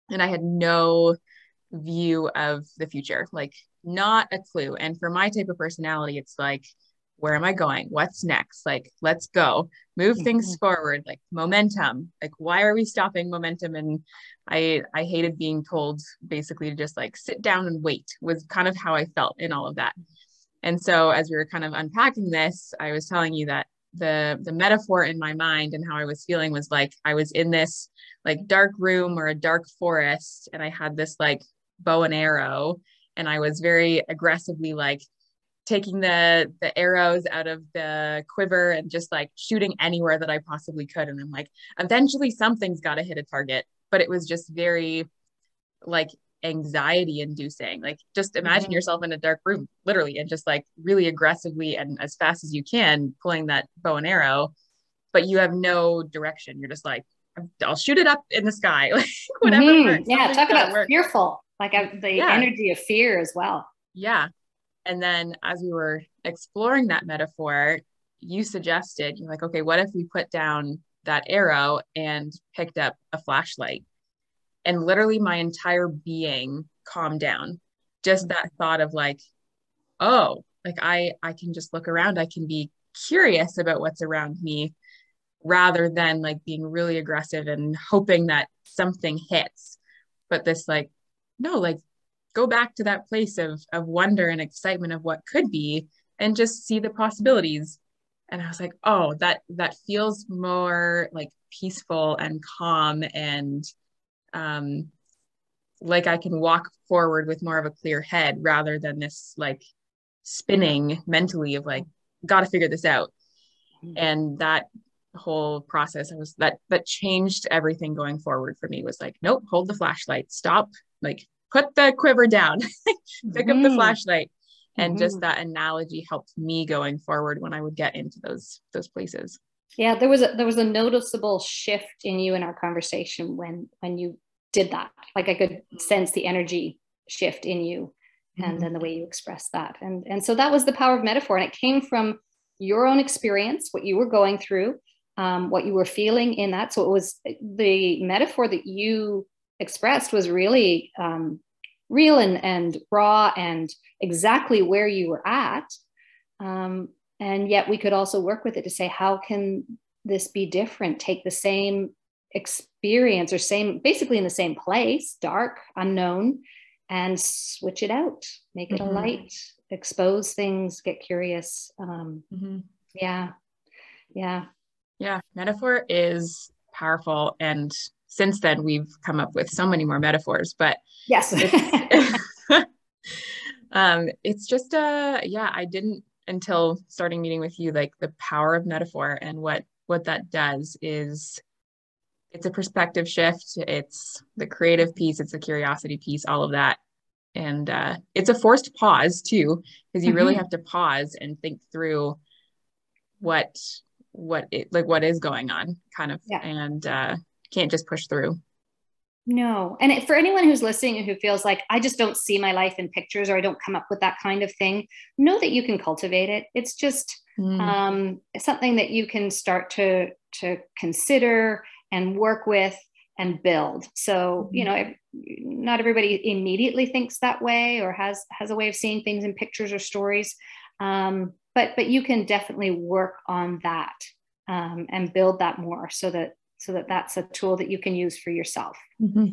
and I had no view of the future, like not a clue. And for my type of personality, it's like, where am I going? What's next? Like, let's go, move mm-hmm. things forward, like momentum. Like, why are we stopping momentum? And I I hated being told basically to just like sit down and wait was kind of how I felt in all of that. And so as we were kind of unpacking this, I was telling you that the the metaphor in my mind and how I was feeling was like I was in this like dark room or a dark forest and I had this like bow and arrow and I was very aggressively like taking the the arrows out of the quiver and just like shooting anywhere that I possibly could. And I'm like eventually something's got to hit a target. But it was just very like anxiety inducing. Like just imagine mm-hmm. yourself in a dark room literally and just like really aggressively and as fast as you can pulling that bow and arrow. But you have no direction. You're just like I'll shoot it up in the sky. Like whatever mm-hmm. yeah talk about work. fearful like the yeah. energy of fear as well yeah and then as we were exploring that metaphor, you suggested, you're like, okay, what if we put down that arrow and picked up a flashlight? And literally my entire being calmed down. Just that thought of like, oh, like I I can just look around, I can be curious about what's around me rather than like being really aggressive and hoping that something hits. But this like, no, like go back to that place of of wonder and excitement of what could be and just see the possibilities and i was like oh that that feels more like peaceful and calm and um like i can walk forward with more of a clear head rather than this like spinning mentally of like got to figure this out mm-hmm. and that whole process I was that that changed everything going forward for me was like nope hold the flashlight stop like put the quiver down, pick mm-hmm. up the mm-hmm. flashlight. And mm-hmm. just that analogy helped me going forward when I would get into those those places. Yeah, there was a there was a noticeable shift in you in our conversation when when you did that. Like I could sense the energy shift in you and mm-hmm. then the way you expressed that. And and so that was the power of metaphor. And it came from your own experience, what you were going through, um, what you were feeling in that. So it was the metaphor that you expressed was really um, real and, and raw and exactly where you were at. Um, and yet we could also work with it to say, how can this be different? Take the same experience or same, basically in the same place, dark, unknown, and switch it out, make it mm-hmm. a light, expose things, get curious. Um, mm-hmm. Yeah. Yeah. Yeah. Metaphor is powerful and since then we've come up with so many more metaphors but yes it's, um, it's just a yeah i didn't until starting meeting with you like the power of metaphor and what what that does is it's a perspective shift it's the creative piece it's the curiosity piece all of that and uh, it's a forced pause too because you mm-hmm. really have to pause and think through what what it like what is going on kind of yeah. and uh can't just push through. No. And it, for anyone who's listening and who feels like I just don't see my life in pictures or I don't come up with that kind of thing, know that you can cultivate it. It's just mm. um, something that you can start to to consider and work with and build. So, you mm-hmm. know, not everybody immediately thinks that way or has has a way of seeing things in pictures or stories. Um, but but you can definitely work on that um, and build that more so that so that that's a tool that you can use for yourself. Mm-hmm.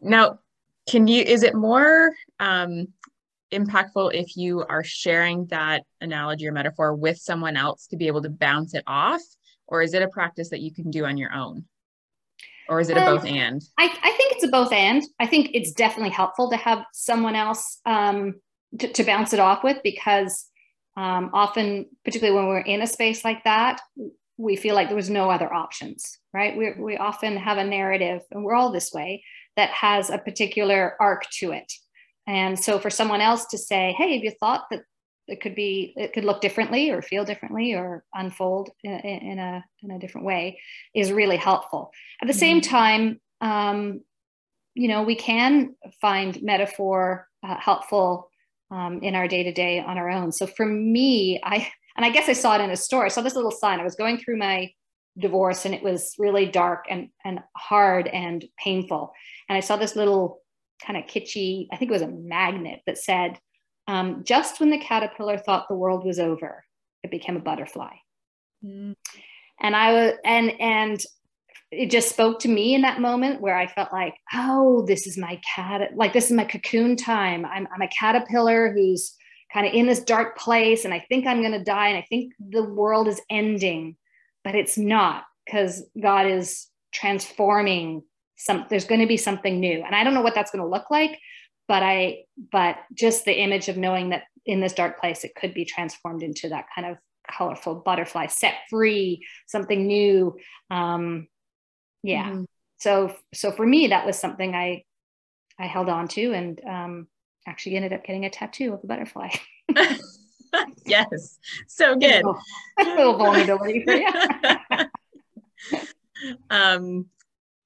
Now, can you, is it more um, impactful if you are sharing that analogy or metaphor with someone else to be able to bounce it off? Or is it a practice that you can do on your own? Or is it a um, both and? I, I think it's a both and. I think it's definitely helpful to have someone else um, to, to bounce it off with because um, often, particularly when we're in a space like that, we feel like there was no other options, right? We, we often have a narrative, and we're all this way, that has a particular arc to it. And so for someone else to say, hey, have you thought that it could be, it could look differently or feel differently or unfold in, in a, in a different way is really helpful. At the mm-hmm. same time, um, you know, we can find metaphor uh, helpful um, in our day to day on our own. So for me, I and I guess I saw it in a store. I saw this little sign. I was going through my divorce and it was really dark and, and hard and painful. And I saw this little kind of kitschy, I think it was a magnet that said, um, just when the caterpillar thought the world was over, it became a butterfly. Mm. And I was, and, and it just spoke to me in that moment where I felt like, oh, this is my cat, like this is my cocoon time. I'm, I'm a caterpillar who's kind of in this dark place and I think I'm going to die and I think the world is ending, but it's not because God is transforming some, there's going to be something new. And I don't know what that's going to look like, but I, but just the image of knowing that in this dark place, it could be transformed into that kind of colorful butterfly set free, something new. Um, yeah. Mm-hmm. So, so for me, that was something I, I held on to and, um, actually ended up getting a tattoo of a butterfly. yes. So good. A little vulnerability for you. um,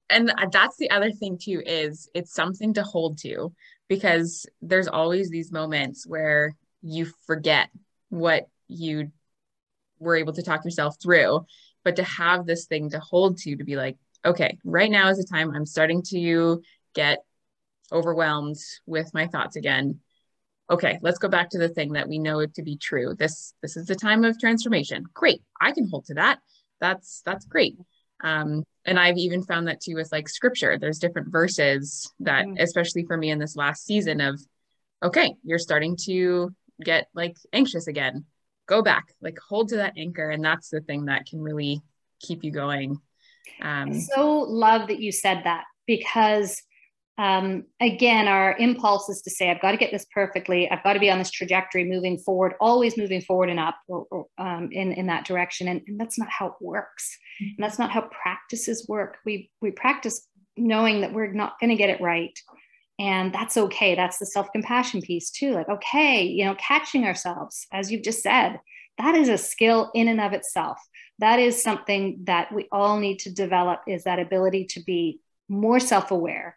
and that's the other thing too is it's something to hold to because there's always these moments where you forget what you were able to talk yourself through but to have this thing to hold to to be like okay right now is the time i'm starting to get overwhelmed with my thoughts again okay let's go back to the thing that we know to be true this this is the time of transformation great i can hold to that that's that's great um, and I've even found that too with like scripture. There's different verses that, mm. especially for me in this last season, of okay, you're starting to get like anxious again. Go back, like hold to that anchor, and that's the thing that can really keep you going. Um, so love that you said that because um, again, our impulse is to say, I've got to get this perfectly. I've got to be on this trajectory moving forward, always moving forward and up or, or, um, in, in that direction. And, and, that's not how it works. And that's not how practices work. We, we practice knowing that we're not going to get it right. And that's okay. That's the self compassion piece too. Like, okay, you know, catching ourselves, as you've just said, that is a skill in and of itself. That is something that we all need to develop is that ability to be more self aware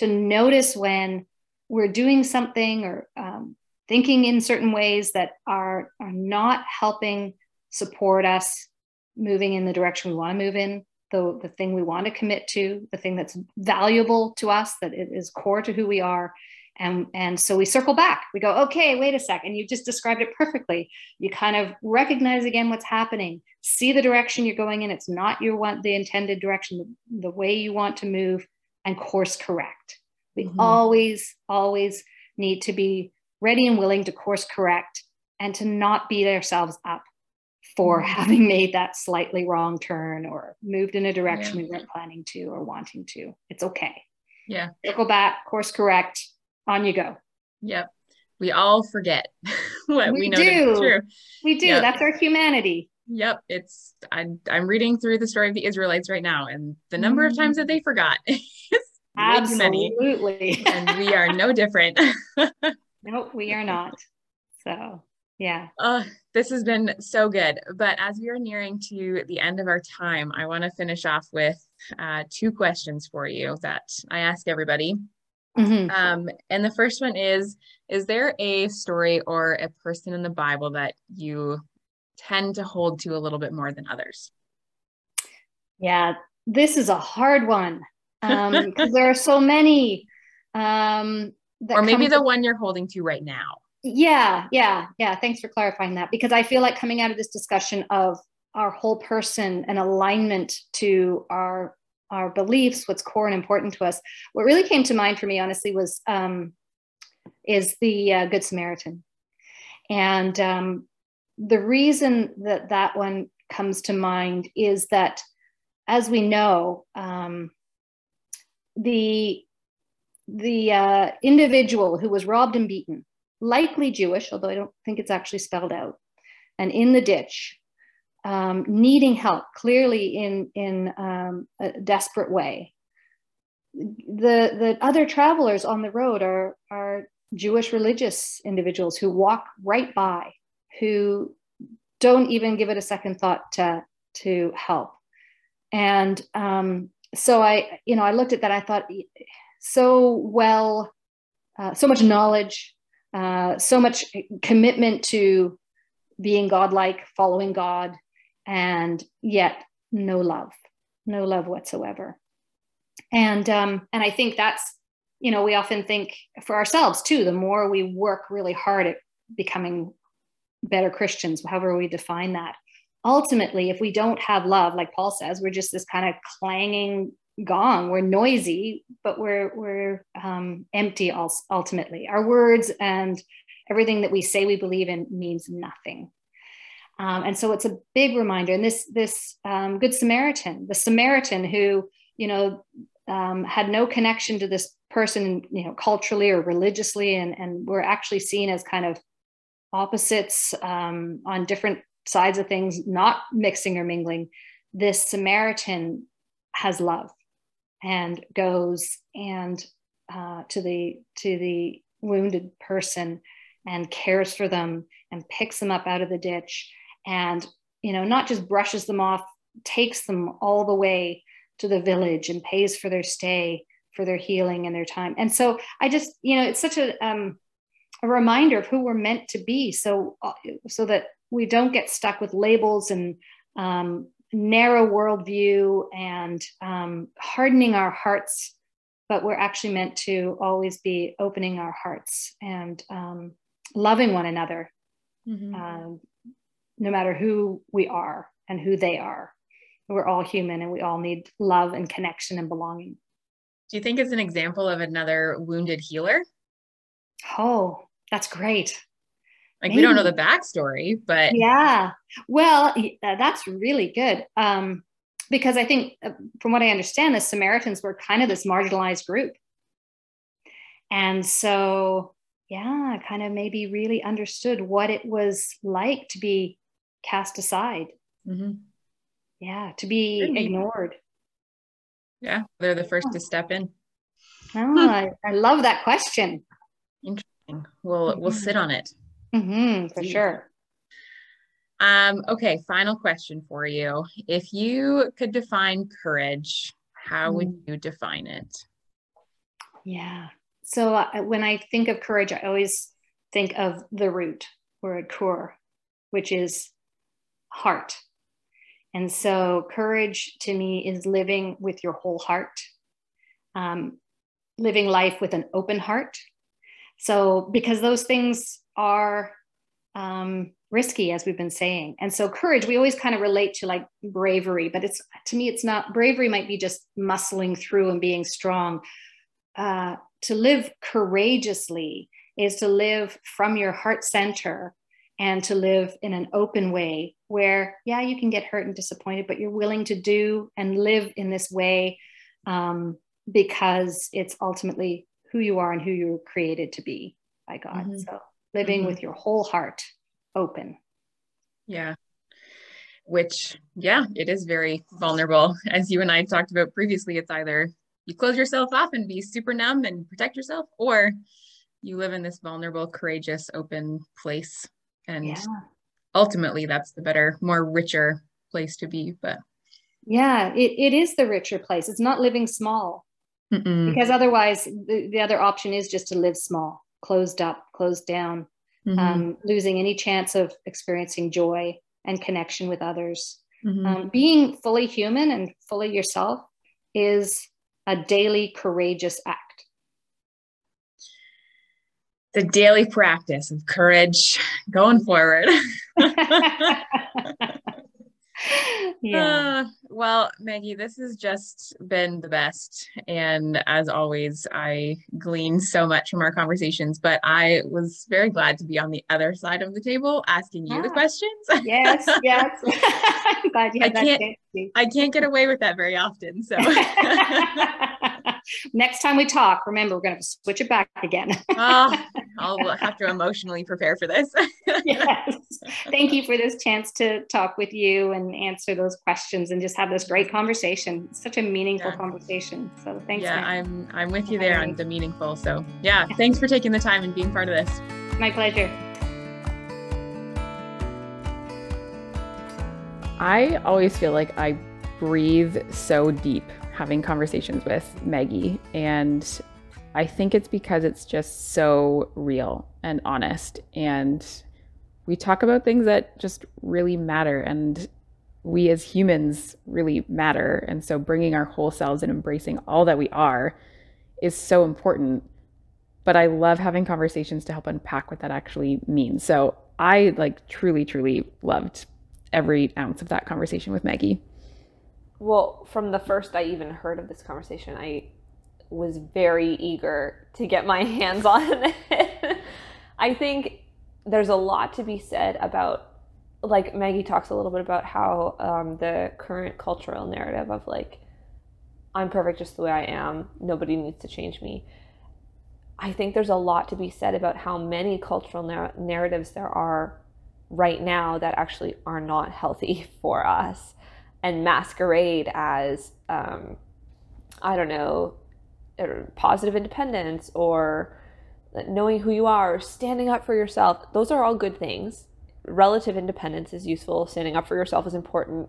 to notice when we're doing something or um, thinking in certain ways that are, are not helping support us moving in the direction we want to move in, the, the thing we want to commit to, the thing that's valuable to us, that it is core to who we are. And, and so we circle back. We go, okay, wait a second. You just described it perfectly. You kind of recognize again what's happening, see the direction you're going in. It's not your want the intended direction, the, the way you want to move, and course correct. We mm-hmm. always, always need to be ready and willing to course correct and to not beat ourselves up for mm-hmm. having made that slightly wrong turn or moved in a direction yeah. we weren't planning to or wanting to. It's okay. Yeah. Circle back, course correct, on you go. Yep. We all forget what we, we know do. true. We do. Yep. That's our humanity. Yep, it's I'm I'm reading through the story of the Israelites right now, and the number of times that they forgot is absolutely, and we are no different. nope, we are not. So yeah. Uh, this has been so good. But as we are nearing to the end of our time, I want to finish off with uh, two questions for you that I ask everybody. Mm-hmm. Um, and the first one is Is there a story or a person in the Bible that you tend to hold to a little bit more than others? Yeah, this is a hard one because um, there are so many. Um, or maybe the to- one you're holding to right now. Yeah, yeah, yeah. Thanks for clarifying that because I feel like coming out of this discussion of our whole person and alignment to our our beliefs, what's core and important to us. What really came to mind for me, honestly, was um, is the uh, Good Samaritan, and um, the reason that that one comes to mind is that, as we know, um, the the uh, individual who was robbed and beaten, likely Jewish, although I don't think it's actually spelled out, and in the ditch, um, needing help, clearly in in um, a desperate way. The the other travelers on the road are are Jewish religious individuals who walk right by who don't even give it a second thought to, to help. And um, so I, you know, I looked at that. I thought, so well, uh, so much knowledge, uh, so much commitment to being godlike, following God, and yet no love, no love whatsoever. And um, and I think that's you know we often think for ourselves too. The more we work really hard at becoming better Christians, however we define that, ultimately, if we don't have love, like Paul says, we're just this kind of clanging gong. We're noisy, but we're we're um, empty. Ultimately, our words and everything that we say we believe in means nothing. Um, and so it's a big reminder. And this this um, good Samaritan, the Samaritan who you know um, had no connection to this person, you know, culturally or religiously, and and were actually seen as kind of opposites um, on different sides of things, not mixing or mingling. This Samaritan has love and goes and uh, to the to the wounded person and cares for them and picks them up out of the ditch and you know not just brushes them off takes them all the way to the village and pays for their stay for their healing and their time and so i just you know it's such a um a reminder of who we're meant to be so uh, so that we don't get stuck with labels and um, narrow worldview and um, hardening our hearts, but we're actually meant to always be opening our hearts and um, loving one another, mm-hmm. um, no matter who we are and who they are. We're all human and we all need love and connection and belonging. Do you think it's an example of another wounded healer? Oh, that's great. Like Maybe. we don't know the backstory, but yeah. Well, that's really good. Um, because I think, uh, from what I understand, the Samaritans were kind of this marginalized group. And so, yeah, kind of maybe really understood what it was like to be cast aside. Mm-hmm. Yeah, to be ignored. Yeah, they're the first to step in. Oh, I, I love that question. Interesting. We'll mm-hmm. we'll sit on it. Mm-hmm, for sure. Um, okay, final question for you. If you could define courage, how would mm. you define it? Yeah. So uh, when I think of courage, I always think of the root or cor, which is heart. And so courage to me is living with your whole heart, um, living life with an open heart. So because those things are um, risky, as we've been saying. And so courage, we always kind of relate to like bravery, but it's to me, it's not bravery, might be just muscling through and being strong. Uh, to live courageously is to live from your heart center and to live in an open way where, yeah, you can get hurt and disappointed, but you're willing to do and live in this way um, because it's ultimately who you are and who you were created to be by God. Mm-hmm. So living mm-hmm. with your whole heart open. Yeah. Which, yeah, it is very vulnerable. As you and I talked about previously, it's either you close yourself off and be super numb and protect yourself, or you live in this vulnerable, courageous, open place. And yeah. ultimately, that's the better, more richer place to be. But yeah, it, it is the richer place. It's not living small. Mm-mm. Because otherwise, the, the other option is just to live small closed up, closed down, mm-hmm. um, losing any chance of experiencing joy and connection with others. Mm-hmm. Um, being fully human and fully yourself is a daily courageous act. The daily practice of courage going forward. yeah. Uh, well, Maggie, this has just been the best. And as always, I glean so much from our conversations, but I was very glad to be on the other side of the table asking you the questions. Yes, yes. I'm glad you had I can't, I can't get away with that very often. So next time we talk, remember we're going to switch it back again. oh, I'll have to emotionally prepare for this. yes. Thank you for this chance to talk with you and answer those questions and just have this great conversation. It's such a meaningful yeah. conversation. So thanks. Yeah, I'm I'm with you there on the meaningful. So yeah, thanks for taking the time and being part of this. My pleasure. I always feel like I breathe so deep having conversations with Maggie. And I think it's because it's just so real and honest. And we talk about things that just really matter. And we as humans really matter. And so bringing our whole selves and embracing all that we are is so important. But I love having conversations to help unpack what that actually means. So I like truly, truly loved every ounce of that conversation with Maggie. Well, from the first I even heard of this conversation, I was very eager to get my hands on it. I think there's a lot to be said about like Maggie talks a little bit about how um, the current cultural narrative of like I'm perfect just the way I am, nobody needs to change me. I think there's a lot to be said about how many cultural nar- narratives there are right now that actually are not healthy for us and masquerade as um, I don't know positive independence or knowing who you are or standing up for yourself. Those are all good things. Relative independence is useful. Standing up for yourself is important.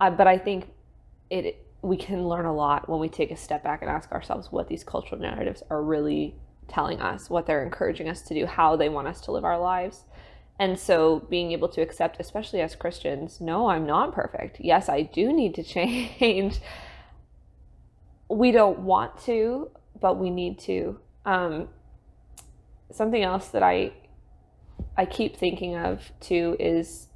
Uh, but I think it we can learn a lot when we take a step back and ask ourselves what these cultural narratives are really telling us, what they're encouraging us to do, how they want us to live our lives. And so being able to accept, especially as Christians, no, I'm not perfect. Yes, I do need to change. we don't want to, but we need to. Um, something else that I I keep thinking of too is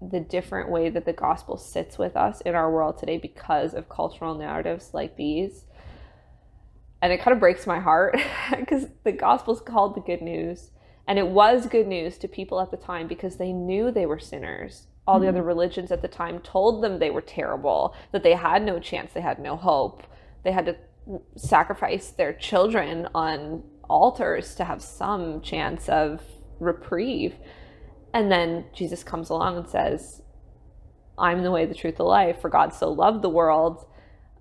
the different way that the gospel sits with us in our world today because of cultural narratives like these. And it kind of breaks my heart because the gospel is called the good news. And it was good news to people at the time because they knew they were sinners. All mm-hmm. the other religions at the time told them they were terrible, that they had no chance, they had no hope. They had to sacrifice their children on altars to have some chance of reprieve. And then Jesus comes along and says, I'm the way, the truth, the life. For God so loved the world.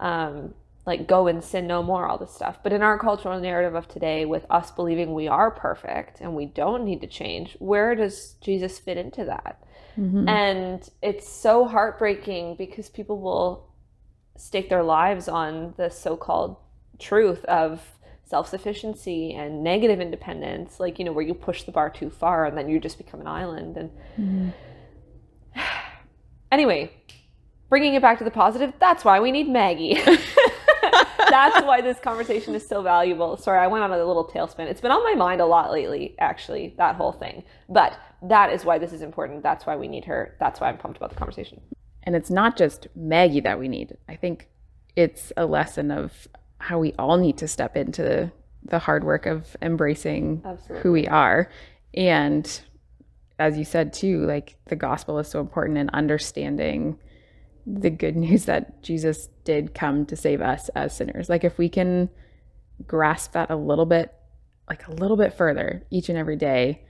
Um, like, go and sin no more, all this stuff. But in our cultural narrative of today, with us believing we are perfect and we don't need to change, where does Jesus fit into that? Mm-hmm. And it's so heartbreaking because people will stake their lives on the so called truth of self sufficiency and negative independence, like, you know, where you push the bar too far and then you just become an island. And mm-hmm. anyway, bringing it back to the positive, that's why we need Maggie. that's why this conversation is so valuable. Sorry, I went on a little tailspin. It's been on my mind a lot lately, actually, that whole thing. But that is why this is important. That's why we need her. That's why I'm pumped about the conversation. And it's not just Maggie that we need. I think it's a lesson of how we all need to step into the hard work of embracing Absolutely. who we are. And as you said too, like the gospel is so important in understanding the good news that Jesus did come to save us as sinners. Like if we can grasp that a little bit, like a little bit further each and every day,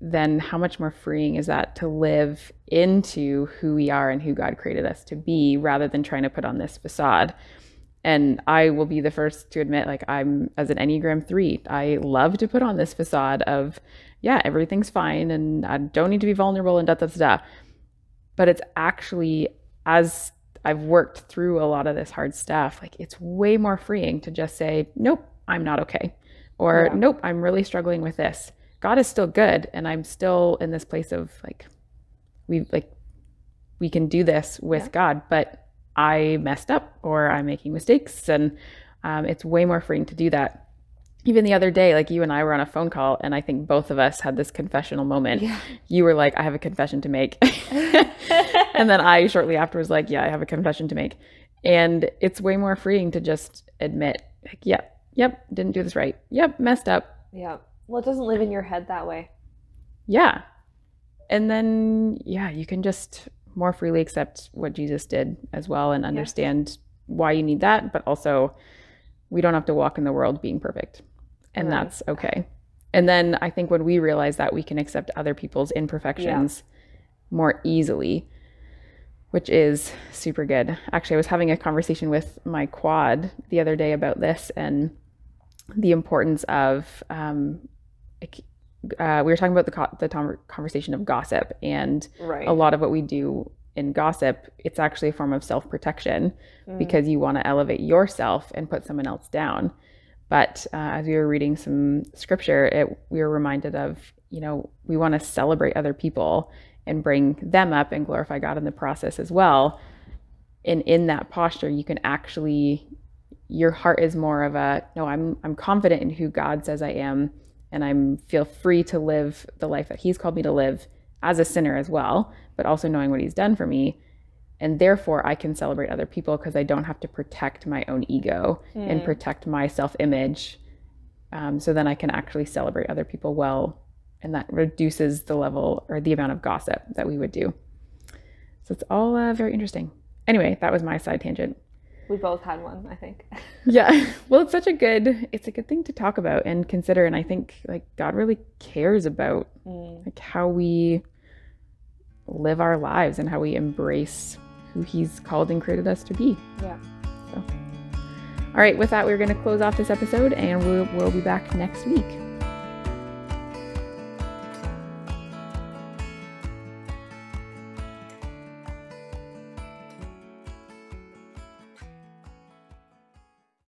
then how much more freeing is that to live into who we are and who God created us to be rather than trying to put on this facade and I will be the first to admit, like, I'm as an Enneagram 3, I love to put on this facade of, yeah, everything's fine and I don't need to be vulnerable and da da da. But it's actually, as I've worked through a lot of this hard stuff, like, it's way more freeing to just say, nope, I'm not okay. Or, yeah. nope, I'm really struggling with this. God is still good. And I'm still in this place of, like, we, like, we can do this with yeah. God, but I messed up or I'm making mistakes. And um, it's way more freeing to do that. Even the other day, like you and I were on a phone call, and I think both of us had this confessional moment. Yeah. You were like, I have a confession to make. and then I shortly after was like, Yeah, I have a confession to make. And it's way more freeing to just admit, like, Yep, yep, didn't do this right. Yep, messed up. Yeah. Well, it doesn't live in your head that way. Yeah. And then, yeah, you can just more freely accept what Jesus did as well and understand yeah. why you need that, but also we don't have to walk in the world being perfect. And right. that's okay. And then I think when we realize that we can accept other people's imperfections yeah. more easily, which is super good. Actually, I was having a conversation with my quad the other day about this and the importance of um, uh, we were talking about the co- the conversation of gossip and right. a lot of what we do in gossip it's actually a form of self-protection mm. because you want to elevate yourself and put someone else down but uh, as we were reading some scripture it, we were reminded of you know, we want to celebrate other people and bring them up and glorify God in the process as well. And in that posture, you can actually your heart is more of a no, I'm I'm confident in who God says I am and I'm feel free to live the life that he's called me to live as a sinner as well, but also knowing what he's done for me. And therefore I can celebrate other people because I don't have to protect my own ego mm. and protect my self-image. Um, so then I can actually celebrate other people well and that reduces the level or the amount of gossip that we would do. So it's all uh, very interesting. Anyway, that was my side tangent. We both had one, I think. yeah. Well, it's such a good it's a good thing to talk about and consider and I think like God really cares about mm. like how we live our lives and how we embrace who he's called and created us to be. Yeah. So All right, with that we're going to close off this episode and we'll, we'll be back next week.